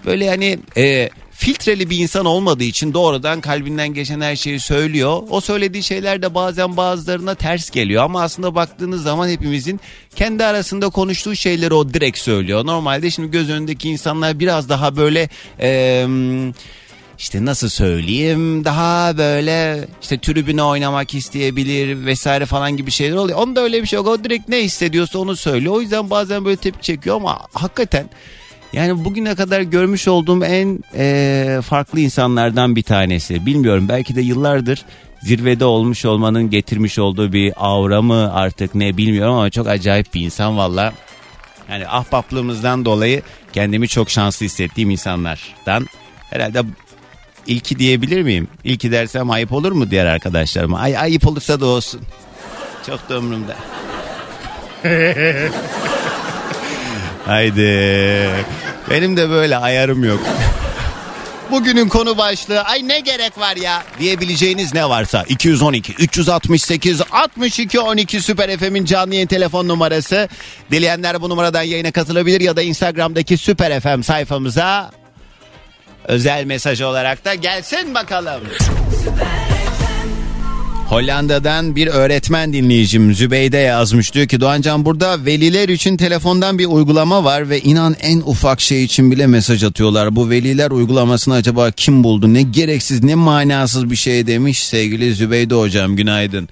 Böyle hani e, filtreli bir insan olmadığı için doğrudan kalbinden geçen her şeyi söylüyor. O söylediği şeyler de bazen bazılarına ters geliyor ama aslında baktığınız zaman hepimizin kendi arasında konuştuğu şeyleri o direkt söylüyor. Normalde şimdi göz önündeki insanlar biraz daha böyle... E, işte nasıl söyleyeyim daha böyle işte tribüne oynamak isteyebilir vesaire falan gibi şeyler oluyor. Onda öyle bir şey yok. O direkt ne hissediyorsa onu söylüyor. O yüzden bazen böyle tepki çekiyor ama hakikaten yani bugüne kadar görmüş olduğum en e, farklı insanlardan bir tanesi. Bilmiyorum belki de yıllardır zirvede olmuş olmanın getirmiş olduğu bir aura mı artık ne bilmiyorum ama çok acayip bir insan valla. Yani ahbaplığımızdan dolayı kendimi çok şanslı hissettiğim insanlardan herhalde ilki diyebilir miyim? İlki dersem ayıp olur mu diğer arkadaşlarıma? Ay ayıp olursa da olsun. Çok da umurumda. [LAUGHS] Haydi. Benim de böyle ayarım yok. Bugünün konu başlığı ay ne gerek var ya diyebileceğiniz ne varsa 212 368 62 12 Süper FM'in canlı yayın telefon numarası. Dileyenler bu numaradan yayına katılabilir ya da Instagram'daki Süper FM sayfamıza özel mesaj olarak da gelsin bakalım. Hollanda'dan bir öğretmen dinleyicim Zübeyde yazmış. Diyor ki Doğancan burada veliler için telefondan bir uygulama var ve inan en ufak şey için bile mesaj atıyorlar. Bu veliler uygulamasını acaba kim buldu? Ne gereksiz ne manasız bir şey demiş sevgili Zübeyde hocam günaydın.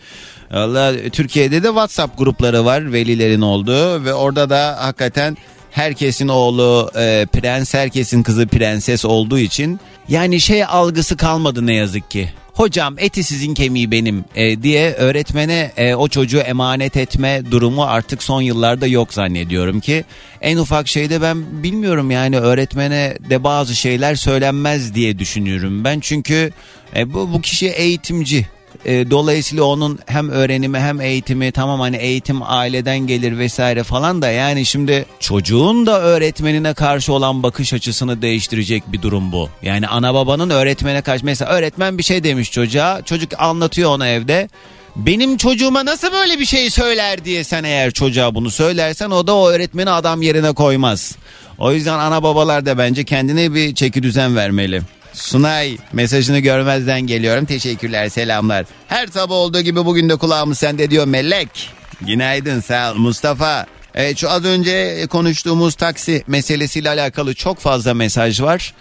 Valla Türkiye'de de WhatsApp grupları var velilerin olduğu ve orada da hakikaten herkesin oğlu e, prens herkesin kızı prenses olduğu için yani şey algısı kalmadı ne yazık ki. hocam eti sizin kemiği benim e, diye öğretmene e, o çocuğu emanet etme durumu artık son yıllarda yok zannediyorum ki. En ufak şeyde ben bilmiyorum yani öğretmene de bazı şeyler söylenmez diye düşünüyorum ben. Çünkü e, bu, bu kişi eğitimci. E, dolayısıyla onun hem öğrenimi hem eğitimi tamam hani eğitim aileden gelir vesaire falan da yani şimdi çocuğun da öğretmenine karşı olan bakış açısını değiştirecek bir durum bu. Yani ana babanın öğretmene karşı mesela öğretmen bir şey demiş çocuğa çocuk anlatıyor ona evde. Benim çocuğuma nasıl böyle bir şey söyler diye sen eğer çocuğa bunu söylersen o da o öğretmeni adam yerine koymaz. O yüzden ana babalar da bence kendine bir çeki düzen vermeli. Sunay mesajını görmezden geliyorum. Teşekkürler selamlar. Her sabah olduğu gibi bugün de kulağımız sende diyor Melek. Günaydın sağ ol Mustafa. Evet şu az önce konuştuğumuz taksi meselesiyle alakalı çok fazla mesaj var.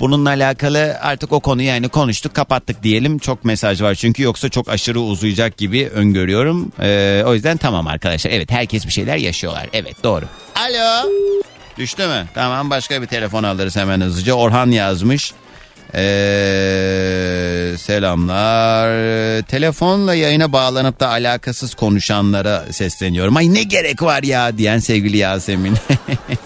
Bununla alakalı artık o konuyu yani konuştuk kapattık diyelim. Çok mesaj var çünkü yoksa çok aşırı uzayacak gibi öngörüyorum. Ee, o yüzden tamam arkadaşlar. Evet herkes bir şeyler yaşıyorlar. Evet doğru. Alo. Düştü mü? Tamam başka bir telefon alırız hemen hızlıca. Orhan yazmış. Ee, selamlar. Telefonla yayına bağlanıp da alakasız konuşanlara sesleniyorum. Ay ne gerek var ya diyen sevgili Yasemin.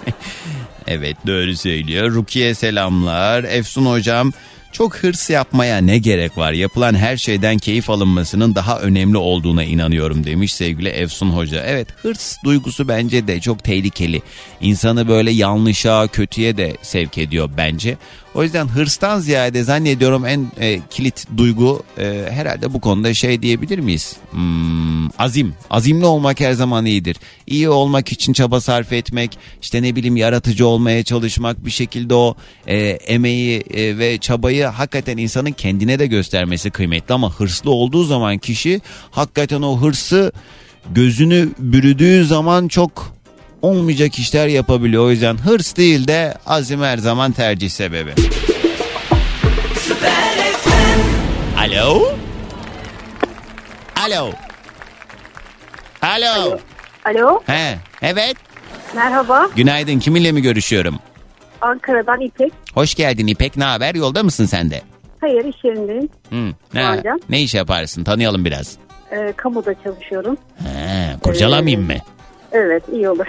[LAUGHS] evet doğru söylüyor. Rukiye selamlar. Efsun hocam çok hırs yapmaya ne gerek var? Yapılan her şeyden keyif alınmasının daha önemli olduğuna inanıyorum demiş sevgili Efsun Hoca. Evet hırs duygusu bence de çok tehlikeli. İnsanı böyle yanlışa, kötüye de sevk ediyor bence. O yüzden hırstan ziyade zannediyorum en e, kilit duygu e, herhalde bu konuda şey diyebilir miyiz? Hmm, azim. Azimli olmak her zaman iyidir. İyi olmak için çaba sarf etmek, işte ne bileyim yaratıcı olmaya çalışmak, bir şekilde o e, emeği e, ve çabayı hakikaten insanın kendine de göstermesi kıymetli. Ama hırslı olduğu zaman kişi hakikaten o hırsı gözünü bürüdüğü zaman çok olmayacak işler yapabiliyor. O yüzden hırs değil de azim her zaman tercih sebebi. Alo? Alo? Alo? Alo, He, evet. merhaba. Günaydın. Kiminle mi görüşüyorum? Ankara'dan İpek. Hoş geldin İpek. Ne haber? Yolda mısın sen de? Hayır, iş yerindeyim. Hı, ne, ne iş yaparsın? Tanıyalım biraz. Ee, kamuda çalışıyorum. He, kurcalamayayım mı? Evet, iyi olur.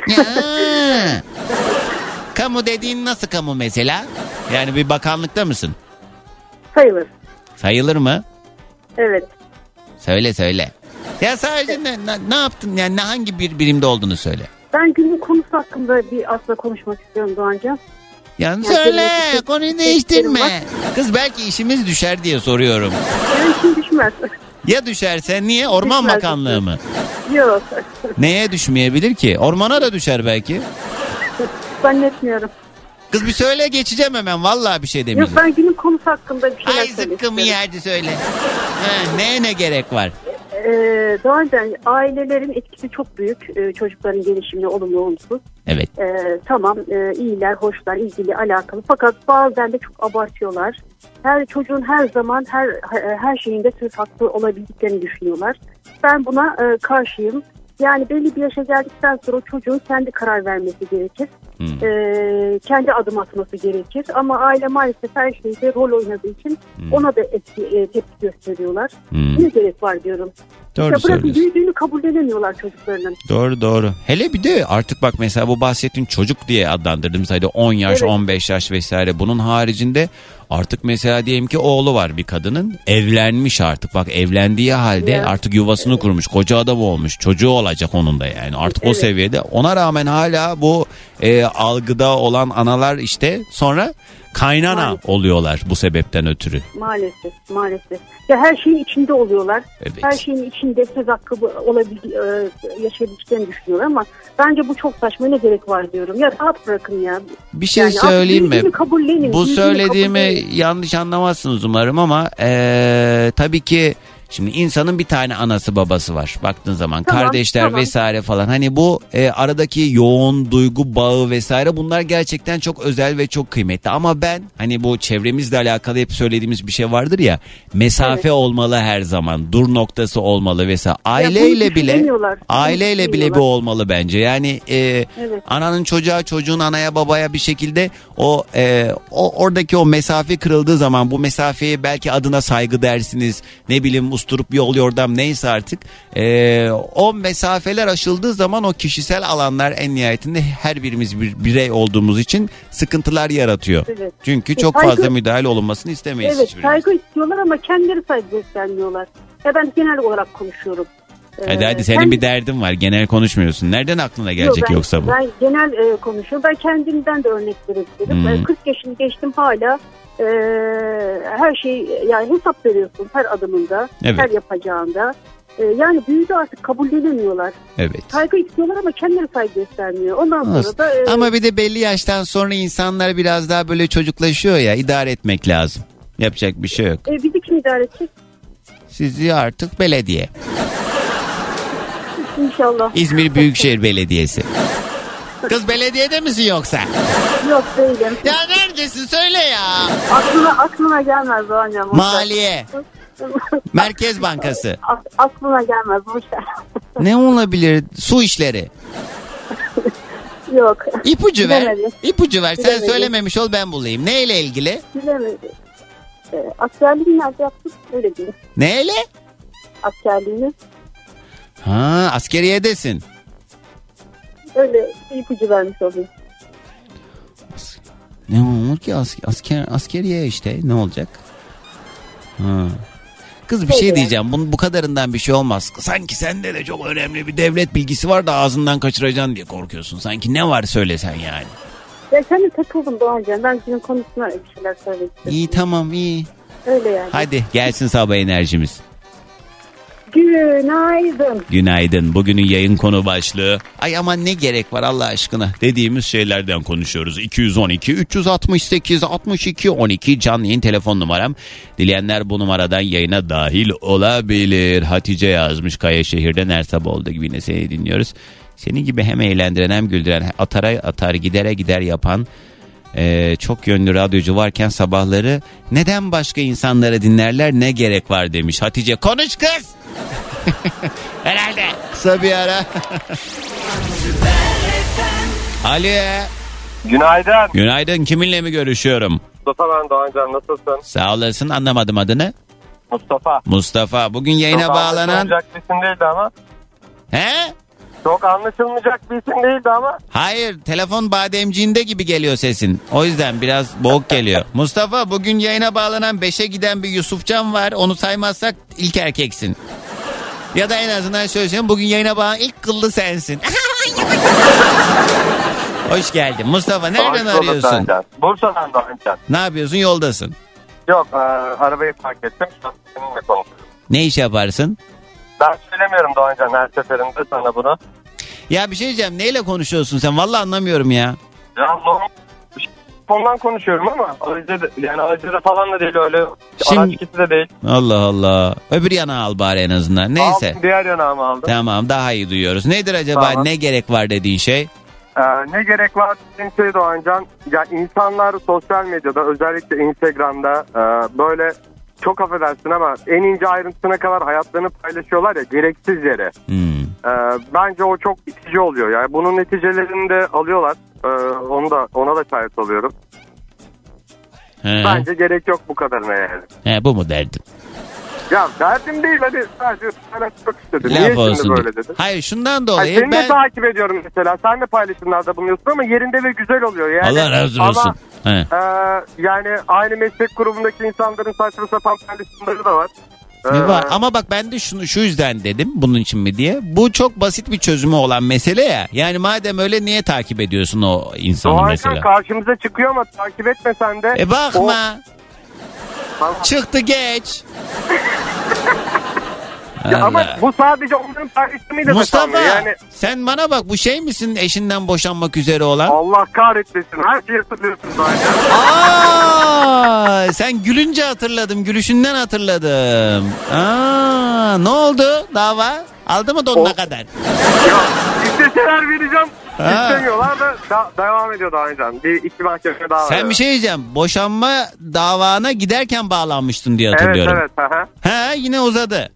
Kamu dediğin nasıl kamu mesela? Yani bir bakanlıkta mısın? Sayılır. Sayılır mı? Evet. Söyle söyle. Ya sadece ne, ne, ne yaptın yani ne- hangi bir birimde olduğunu söyle. Ben günün konusu hakkında bir aslında konuşmak istiyorum Doğancan. Yani Yani söyle benim- konuyu değiştirme. Kız belki işimiz düşer diye soruyorum. Benim için düşmez. Ya düşerse niye? Orman Düşmez, Bakanlığı mı? Yok. Neye düşmeyebilir ki? Ormana da düşer belki. Zannetmiyorum. Kız bir söyle geçeceğim hemen vallahi bir şey Yok demeyeceğim. ben günün konusu hakkında bir şeyler Ay söylemek zıkkımı yerdi söyle. He, neye ne gerek var? Ee, Doğancan ailelerin etkisi çok büyük ee, çocukların gelişimine olumlu olumsuz. Evet. Ee, tamam e, iyiler, hoşlar, ilgili, alakalı fakat bazen de çok abartıyorlar. Her çocuğun her zaman her her şeyinde söz hakkı olabildiklerini düşünüyorlar. Ben buna e, karşıyım. Yani belli bir yaşa geldikten sonra o çocuğun kendi karar vermesi gerekir. Ee, kendi adım atması gerekir. Ama aile maalesef her şeyde rol oynadığı için ona da etki, e, tepki gösteriyorlar. Hmm. Ne gerek var diyorum. Doğru ya bırakın büyüdüğünü kabullenemiyorlar çocuklarının. Doğru doğru. Hele bir de artık bak mesela bu bahsettiğin çocuk diye adlandırdım sayıda 10 yaş, Evet. 15 yaş vesaire. Bunun haricinde artık mesela diyelim ki oğlu var bir kadının. Evlenmiş artık bak evlendiği halde Evet. artık yuvasını kurmuş. Koca adam olmuş. Çocuğu olacak onun da yani. Artık o Evet. seviyede. Ona rağmen hala bu e, algıda olan analar işte sonra kaynana Maalesef. oluyorlar bu sebepten ötürü. Maalesef, maalesef. Ya her şeyin içinde oluyorlar. Evet. Her şeyin içinde söz hakkı olabildi, e, yaşayabileceklerini düşünüyorlar ama bence bu çok saçma ne gerek var diyorum. Ya rahat bırakın ya. Bir şey Yani söyleyeyim mi? Bu söylediğimi kabullenin. yanlış anlamazsınız umarım ama eee, tabii ki Şimdi insanın bir tane anası babası var. Baktığın zaman Tamam, kardeşler tamam. vesaire falan. Hani bu e, aradaki yoğun duygu bağı vesaire bunlar gerçekten çok özel ve çok kıymetli. Ama ben hani bu çevremizle alakalı hep söylediğimiz bir şey vardır ya mesafe olmalı her zaman dur noktası olmalı vesaire. Aileyle bile aileyle bile bu olmalı bence. Yani e, Evet. ananın çocuğa çocuğun anaya babaya bir şekilde o, e, o oradaki o mesafe kırıldığı zaman bu mesafeye belki adına saygı dersiniz. Ne bileyim usturup yol yordam neyse artık e, o mesafeler aşıldığı zaman o kişisel alanlar en nihayetinde her birimiz bir birey olduğumuz için sıkıntılar yaratıyor. Evet. Çünkü E, çok saygı- fazla müdahale olunmasını istemeyiz Evet hiçbirimiz. saygı istiyorlar ama kendileri saygı göstermiyorlar. Ya ben genel olarak konuşuyorum. Hadi Ee, hadi senin ben- bir derdin var genel konuşmuyorsun. Nereden aklına gelecek Yok, ben, yoksa bu? Ben genel e, konuşuyorum. Ben kendimden de örnek verebilirim. Hmm. Ben 40 yaşını geçtim hala e, her şey yani hesap veriyorsun her adımında, Evet. her yapacağında. E, yani büyüdü artık kabullenemiyorlar. Evet. Saygı istiyorlar ama kendileri saygı göstermiyor. Ondan sonra Olsun. da e, Ama bir de belli yaştan sonra insanlar biraz daha böyle çocuklaşıyor ya idare etmek lazım. Yapacak bir şey yok. e, bizi kim idare edecek? Sizi artık belediye. İnşallah. İzmir Büyükşehir Belediyesi. Kız belediyede misin yoksa? Yok değilim. Ya neredesin söyle ya. Aklına, aklına gelmez o hocam. Maliye. Merkez Bankası. Ak- aklına gelmez ver. [LAUGHS] Ne olabilir? Su işleri. Yok. İpucu ver. Bilemedim. İpucu ver. Sen Bilemedim. söylememiş ol ben bulayım. Neyle ilgili? Bilemedim. E, askerliğini nerede yaptık? Öyle diyeyim. Neyle? Askerliğini. Ha askeriyedesin. Öyle bir ipucu vermiş olayım. Ne olur ki As- asker askeriye işte ne olacak? Ha. Kız bir şey diyeceğim. Bunun bu kadarından bir şey olmaz. Sanki sende de çok önemli bir devlet bilgisi var da ağzından kaçıracaksın diye korkuyorsun. Sanki ne var söylesen yani. Ya sen de takıldım Doğancan. Ben senin konusuna bir şeyler söyledim. İyi tamam iyi. Öyle yani. Hadi gelsin sabah enerjimiz. Günaydın. Günaydın. Bugünün yayın konu başlığı. Ay aman ne gerek var Allah aşkına dediğimiz şeylerden konuşuyoruz. 212 368 62 12 canlı yayın telefon numaram. Dileyenler bu numaradan yayına dahil olabilir. Hatice yazmış Kayaşehir'den her sabah olduğu gibi yine seni dinliyoruz. Senin gibi hem eğlendiren hem güldüren atara atar gidere gider yapan e, çok yönlü radyocu varken sabahları neden başka insanları dinlerler ne gerek var demiş Hatice. Konuş kız. [LAUGHS] Herhalde. Kısa bir ara. [LAUGHS] Ali. Günaydın. Günaydın. Kiminle mi görüşüyorum? Mustafa ben Doğancan nasılsın? Sağ olasın. Anlamadım adını. Mustafa. Mustafa. Bugün yayına Çok bağlanan... isim değildi ama. He? Çok anlaşılmayacak bir isim değildi ama. Hayır. Telefon bademciğinde gibi geliyor sesin. O yüzden biraz boğuk geliyor. [LAUGHS] Mustafa bugün yayına bağlanan 5'e giden bir Yusufcan var. Onu saymazsak ilk erkeksin. Ya da en azından şöyle söyleyeyim. Bugün yayına bağlanan ilk kıllı sensin. [LAUGHS] Hoş geldin. Mustafa nereden Hoş arıyorsun? Bursa'dan Doğancan. Ne yapıyorsun? Yoldasın. Yok e, arabayı park ettim. Ne iş yaparsın? Ben söylemiyorum Doğancan her seferinde sana bunu. Ya bir şey diyeceğim. Neyle konuşuyorsun sen? Vallahi anlamıyorum ya. Ya normal Ondan konuşuyorum ama aracı da, yani aracı falan da değil öyle. Şimdi- Araç de değil. Allah Allah. Öbür yana al bari en azından. Neyse. Aldım, diğer yanağımı aldım. Tamam daha iyi duyuyoruz. Nedir acaba Tamam. ne gerek var dediğin şey? Ee, ne gerek var dediğim şey Doğancan. Ya insanlar sosyal medyada özellikle Instagram'da e, böyle çok affedersin ama en ince ayrıntısına kadar hayatlarını paylaşıyorlar ya gereksiz yere. Hmm. Ee, bence o çok itici oluyor. Yani bunun neticelerini de alıyorlar. Ee, onu da ona da şahit oluyorum. He. Bence gerek yok bu kadarına yani. He, bu mu derdin? Ya derdim değil hadi sadece paylaşmak istedim. Laf Niye şimdi olsun böyle diye. dedin? Hayır şundan Ay, dolayı seni de ben... takip ediyorum mesela. Sen de paylaşımlarda bulunuyorsun ama yerinde ve güzel oluyor. Yani, Allah razı ama, olsun. He. e, yani aynı meslek grubundaki insanların saçma sapan paylaşımları da var. Ne Ee, var? Ama bak ben de şunu şu yüzden dedim bunun için mi diye. Bu çok basit bir çözümü olan mesele ya. Yani madem öyle niye takip ediyorsun o insanı Doğancan mesela? karşımıza çıkıyor ama takip etmesen de. E bakma. Tamam. Çıktı geç. [LAUGHS] Ya ama Allah. bu sadece onların paylaşımıyla da Mustafa kalmıyor. Yani sen bana bak bu şey misin eşinden boşanmak üzere olan? Allah kahretmesin. Her şeyi hatırlıyorsun zaten. Aa, sen gülünce hatırladım. Gülüşünden hatırladım. Aa, ne oldu dava? Aldı mı donuna kadar? ya isteseler vereceğim. Ha. İstemiyorlar da, da devam ediyor daha önce. Bir iki mahkeme daha Sen var. bir şey diyeceğim. Boşanma davana giderken bağlanmıştın diye Evet hatırlıyorum. evet. Aha. Ha yine uzadı.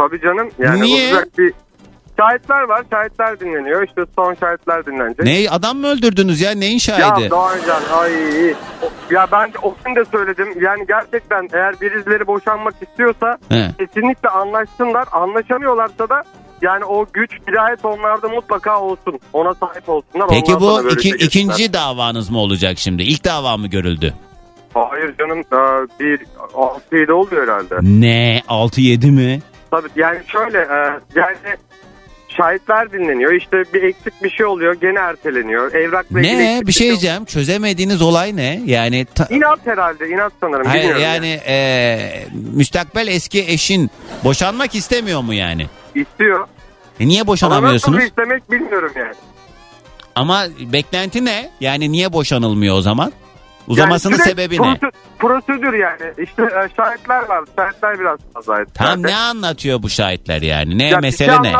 Tabii canım. Yani Niye? olacak bir şahitler var. Şahitler dinleniyor. İşte son şahitler dinlenecek. Ne adam mı öldürdünüz ya? Neyin şahidi? Ya Doğancan ay ya ben o gün de söyledim. Yani gerçekten eğer birileri boşanmak istiyorsa He. kesinlikle anlaşsınlar. Anlaşamıyorlarsa da yani o güç dirayet onlarda mutlaka olsun. Ona sahip olsunlar. Peki Ondan bu iki, şey geçsinler. ikinci davanız mı olacak şimdi? İlk dava mı görüldü? Hayır canım e, bir 6-7 oluyor herhalde. Ne? 6-7 mi? Tabii yani şöyle e, yani şahitler dinleniyor. İşte bir eksik bir şey oluyor. Gene erteleniyor. Evrakla ilgili Ne? eksik Bir şey diyeceğim. Çözemediğiniz olay ne? Yani ta- İnat herhalde. inat sanırım. Hayır bilmiyorum yani e, müstakbel eski eşin boşanmak istemiyor mu yani? İstiyor. E niye boşanamıyorsunuz? Ama nasıl istemek bilmiyorum yani. Ama beklenti ne? Yani niye boşanılmıyor o zaman? Uzamasının Yani sebebi ne? prosedür- Prosedür yani. İşte e, şahitler var. Şahitler biraz fazla. Tam ne anlatıyor bu şahitler yani? Ne Ya bir mesele şey ne?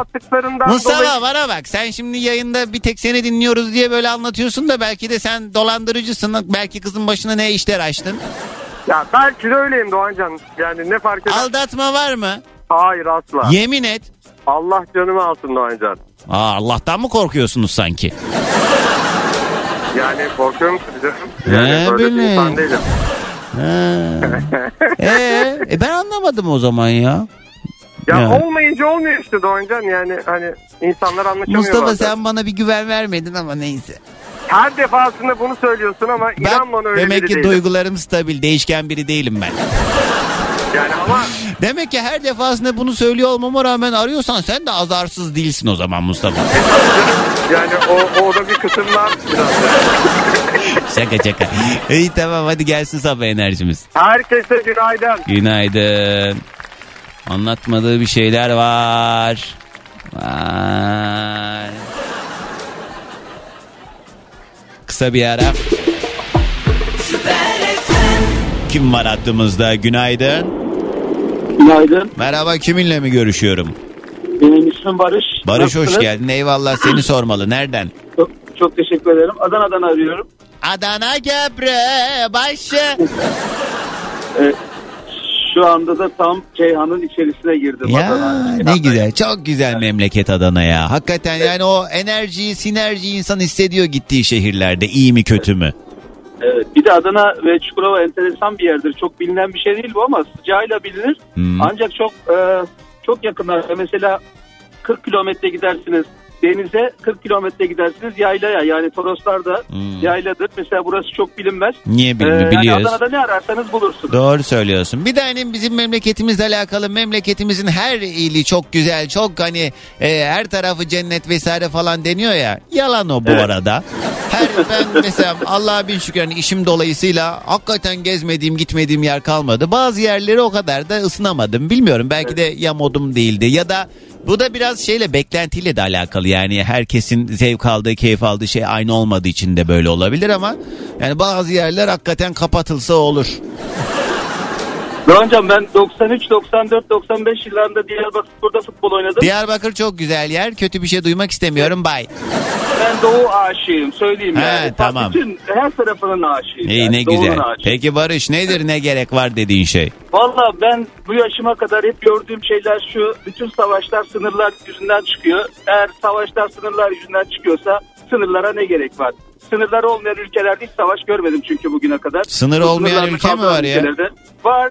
Mustafa dolayı- bana bak sen şimdi yayında bir tek seni dinliyoruz diye böyle anlatıyorsun da belki de sen dolandırıcısın. Belki kızın başına ne işler açtın. Ya belki de öyleyim Doğancan. Yani ne fark eder? Aldatma var mı? Hayır asla. Yemin et. Allah canımı alsın Doğancan. Aa, Allah'tan mı korkuyorsunuz sanki? [LAUGHS] Yani korkuyor musun canım? Ne Yani böyle bir insan değilim. [LAUGHS] Ee, e ben anlamadım o zaman ya. Ya, Ya. olmayınca olmuyor işte Doğancan. Yani hani insanlar anlaşamıyor Mustafa bazen. sen bana bir güven vermedin ama neyse. Her defasında bunu söylüyorsun ama inan bana öyle Demek ki değilim. duygularım stabil, değişken biri değilim ben. Yani ama Demek ki her defasında bunu söylüyor olmama rağmen arıyorsan sen de azarsız değilsin o zaman Mustafa. yani o, orada bir kısım var biraz. şaka şaka. İyi tamam hadi gelsin sabah enerjimiz. Herkese günaydın. Günaydın. Anlatmadığı bir şeyler var. Var. Kısa bir ara. Kim var hattımızda? Günaydın. Günaydın. Merhaba kiminle mi görüşüyorum? Benim ismim Barış. Barış hoş Nasılsınız? geldin. Eyvallah seni sormalı. Nereden? Çok, çok teşekkür ederim. Adana'dan arıyorum. Adana Gebre başı. Ee, şu anda da tam Ceyhan'ın içerisine girdim. Ya Adana. ne güzel. Çok güzel memleket Adana ya. Hakikaten yani o enerjiyi, sinerjiyi insan hissediyor gittiği şehirlerde. iyi mi kötü mü? Evet, bir de Adana ve Çukurova enteresan bir yerdir. Çok bilinen bir şey değil bu ama sıcağıyla bilinir. Hmm. Ancak çok e, çok yakınlarda mesela 40 kilometre gidersiniz denize 40 kilometre gidersiniz yaylaya yani Toroslar da yayladır. Mesela burası çok bilinmez. Hmm. Niye bil- Ee, yani biliyoruz? Adana'da ne ararsanız bulursunuz. Doğru söylüyorsun. Bir de hani bizim memleketimizle alakalı memleketimizin her iyiliği çok güzel. Çok hani e, her tarafı cennet vesaire falan deniyor ya. Yalan o bu Evet. arada. Her ben mesela Allah'a bin şükür hani işim dolayısıyla hakikaten gezmediğim gitmediğim yer kalmadı. Bazı yerleri o kadar da ısınamadım. Bilmiyorum belki de ya modum değildi ya da bu da biraz şeyle beklentiyle de alakalı yani herkesin zevk aldığı keyif aldığı şey aynı olmadığı için de böyle olabilir ama yani bazı yerler hakikaten kapatılsa olur. Hocam ben 93, 94, 95 yıllarında Diyarbakır'da futbol oynadım. Diyarbakır çok güzel yer. Kötü bir şey duymak istemiyorum. Bay. Ben Doğu aşığıyım söyleyeyim He, yani. tamam. Bütün her tarafının aşığıyım. İyi yani. ne Doğu'nun güzel. aşığıyım. Peki Barış nedir ne gerek var dediğin şey? Valla ben bu yaşıma kadar hep gördüğüm şeyler şu. Bütün savaşlar sınırlar yüzünden çıkıyor. Eğer savaşlar sınırlar yüzünden çıkıyorsa sınırlara ne gerek var? Sınırları olmayan ülkelerde hiç savaş görmedim çünkü bugüne kadar. Sınır Bu olmayan sınırlarda ülke mi kaldıran var ya? ülkelerde Var.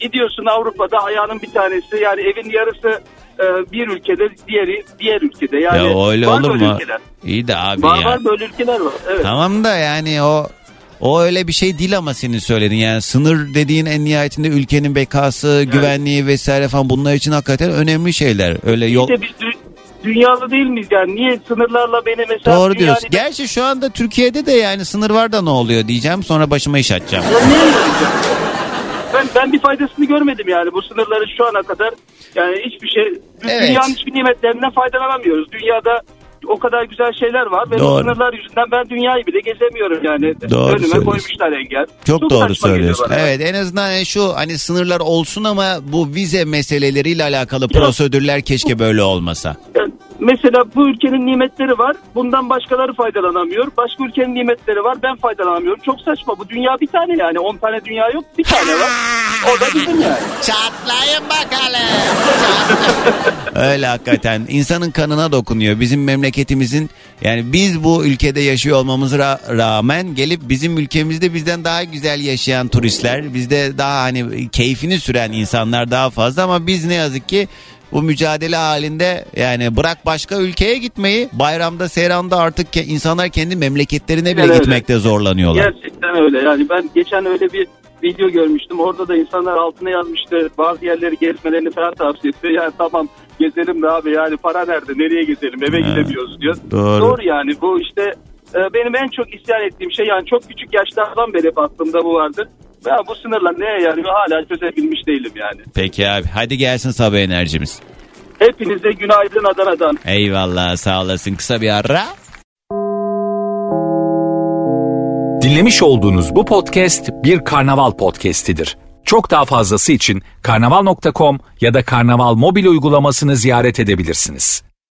Gidiyorsun Avrupa'da ayağının bir tanesi yani evin yarısı e, bir ülkede diğeri diğer ülkede. Yani ya öyle olur mu? Ülkeler. İyi de abi Var ya. var böyle ülkeler var. Evet. Tamam da yani o o öyle bir şey değil ama senin söylediğin yani sınır dediğin en nihayetinde ülkenin bekası, güvenliği vesaire falan bunlar için hakikaten önemli şeyler. Öyle yol İşte biz dü- dünyalı değil miyiz yani? Niye sınırlarla beni mesela... Doğru diyorsun. Gerçi şu anda Türkiye'de de yani sınır var da ne oluyor diyeceğim sonra başıma iş açacağım. Ya yarayacak? Ben ben bir faydasını görmedim yani bu sınırların şu ana kadar yani hiçbir şey Evet. dünyanın hiçbir nimetlerinden faydalanamıyoruz. Dünyada o kadar güzel şeyler var ve bu Doğru. sınırlar yüzünden ben dünyayı bile gezemiyorum yani. Doğru Önüme koymuşlar engel. Çok, Çok doğru söylüyorsun. Evet en azından şu hani sınırlar olsun ama bu vize meseleleriyle alakalı prosedürler keşke böyle olmasa. Yani Mesela bu ülkenin nimetleri var. Bundan başkaları faydalanamıyor. Başka ülkenin nimetleri var. Ben faydalanamıyorum. Çok saçma. Bu dünya bir tane yani. 10 tane dünya yok. Bir tane var. O da bizim yani. [LAUGHS] Çatlayın bakalım. [LAUGHS] Öyle hakikaten insanın kanına dokunuyor. Bizim memleketimizin yani biz bu ülkede yaşıyor olmamıza rağmen gelip bizim ülkemizde bizden daha güzel yaşayan turistler, bizde daha hani keyfini süren insanlar daha fazla ama biz ne yazık ki bu mücadele halinde yani bırak başka ülkeye gitmeyi bayramda seyranda artık ke- insanlar kendi memleketlerine bile evet. gitmekte zorlanıyorlar. Gerçekten öyle. Yani ben geçen öyle bir video görmüştüm. Orada da insanlar altına yazmıştı. Bazı yerleri gezmelerini falan tavsiye ediyor. Yani tamam gezelim de abi yani para nerede? Nereye gezelim? Eve gidemiyoruz diyor. doğru. yani bu işte e, benim en çok isyan ettiğim şey yani çok küçük yaşlardan beri aklımda bu vardır. Ya bu sınırlar neye yarıyor hala çözebilmiş değilim yani. Peki abi hadi gelsin sabah enerjimiz. Hepinize günaydın Adana'dan. Eyvallah sağ olasın kısa bir ara. Dinlemiş olduğunuz bu podcast bir karnaval podcastidir. Çok daha fazlası için karnaval.com ya da karnaval mobil uygulamasını ziyaret edebilirsiniz.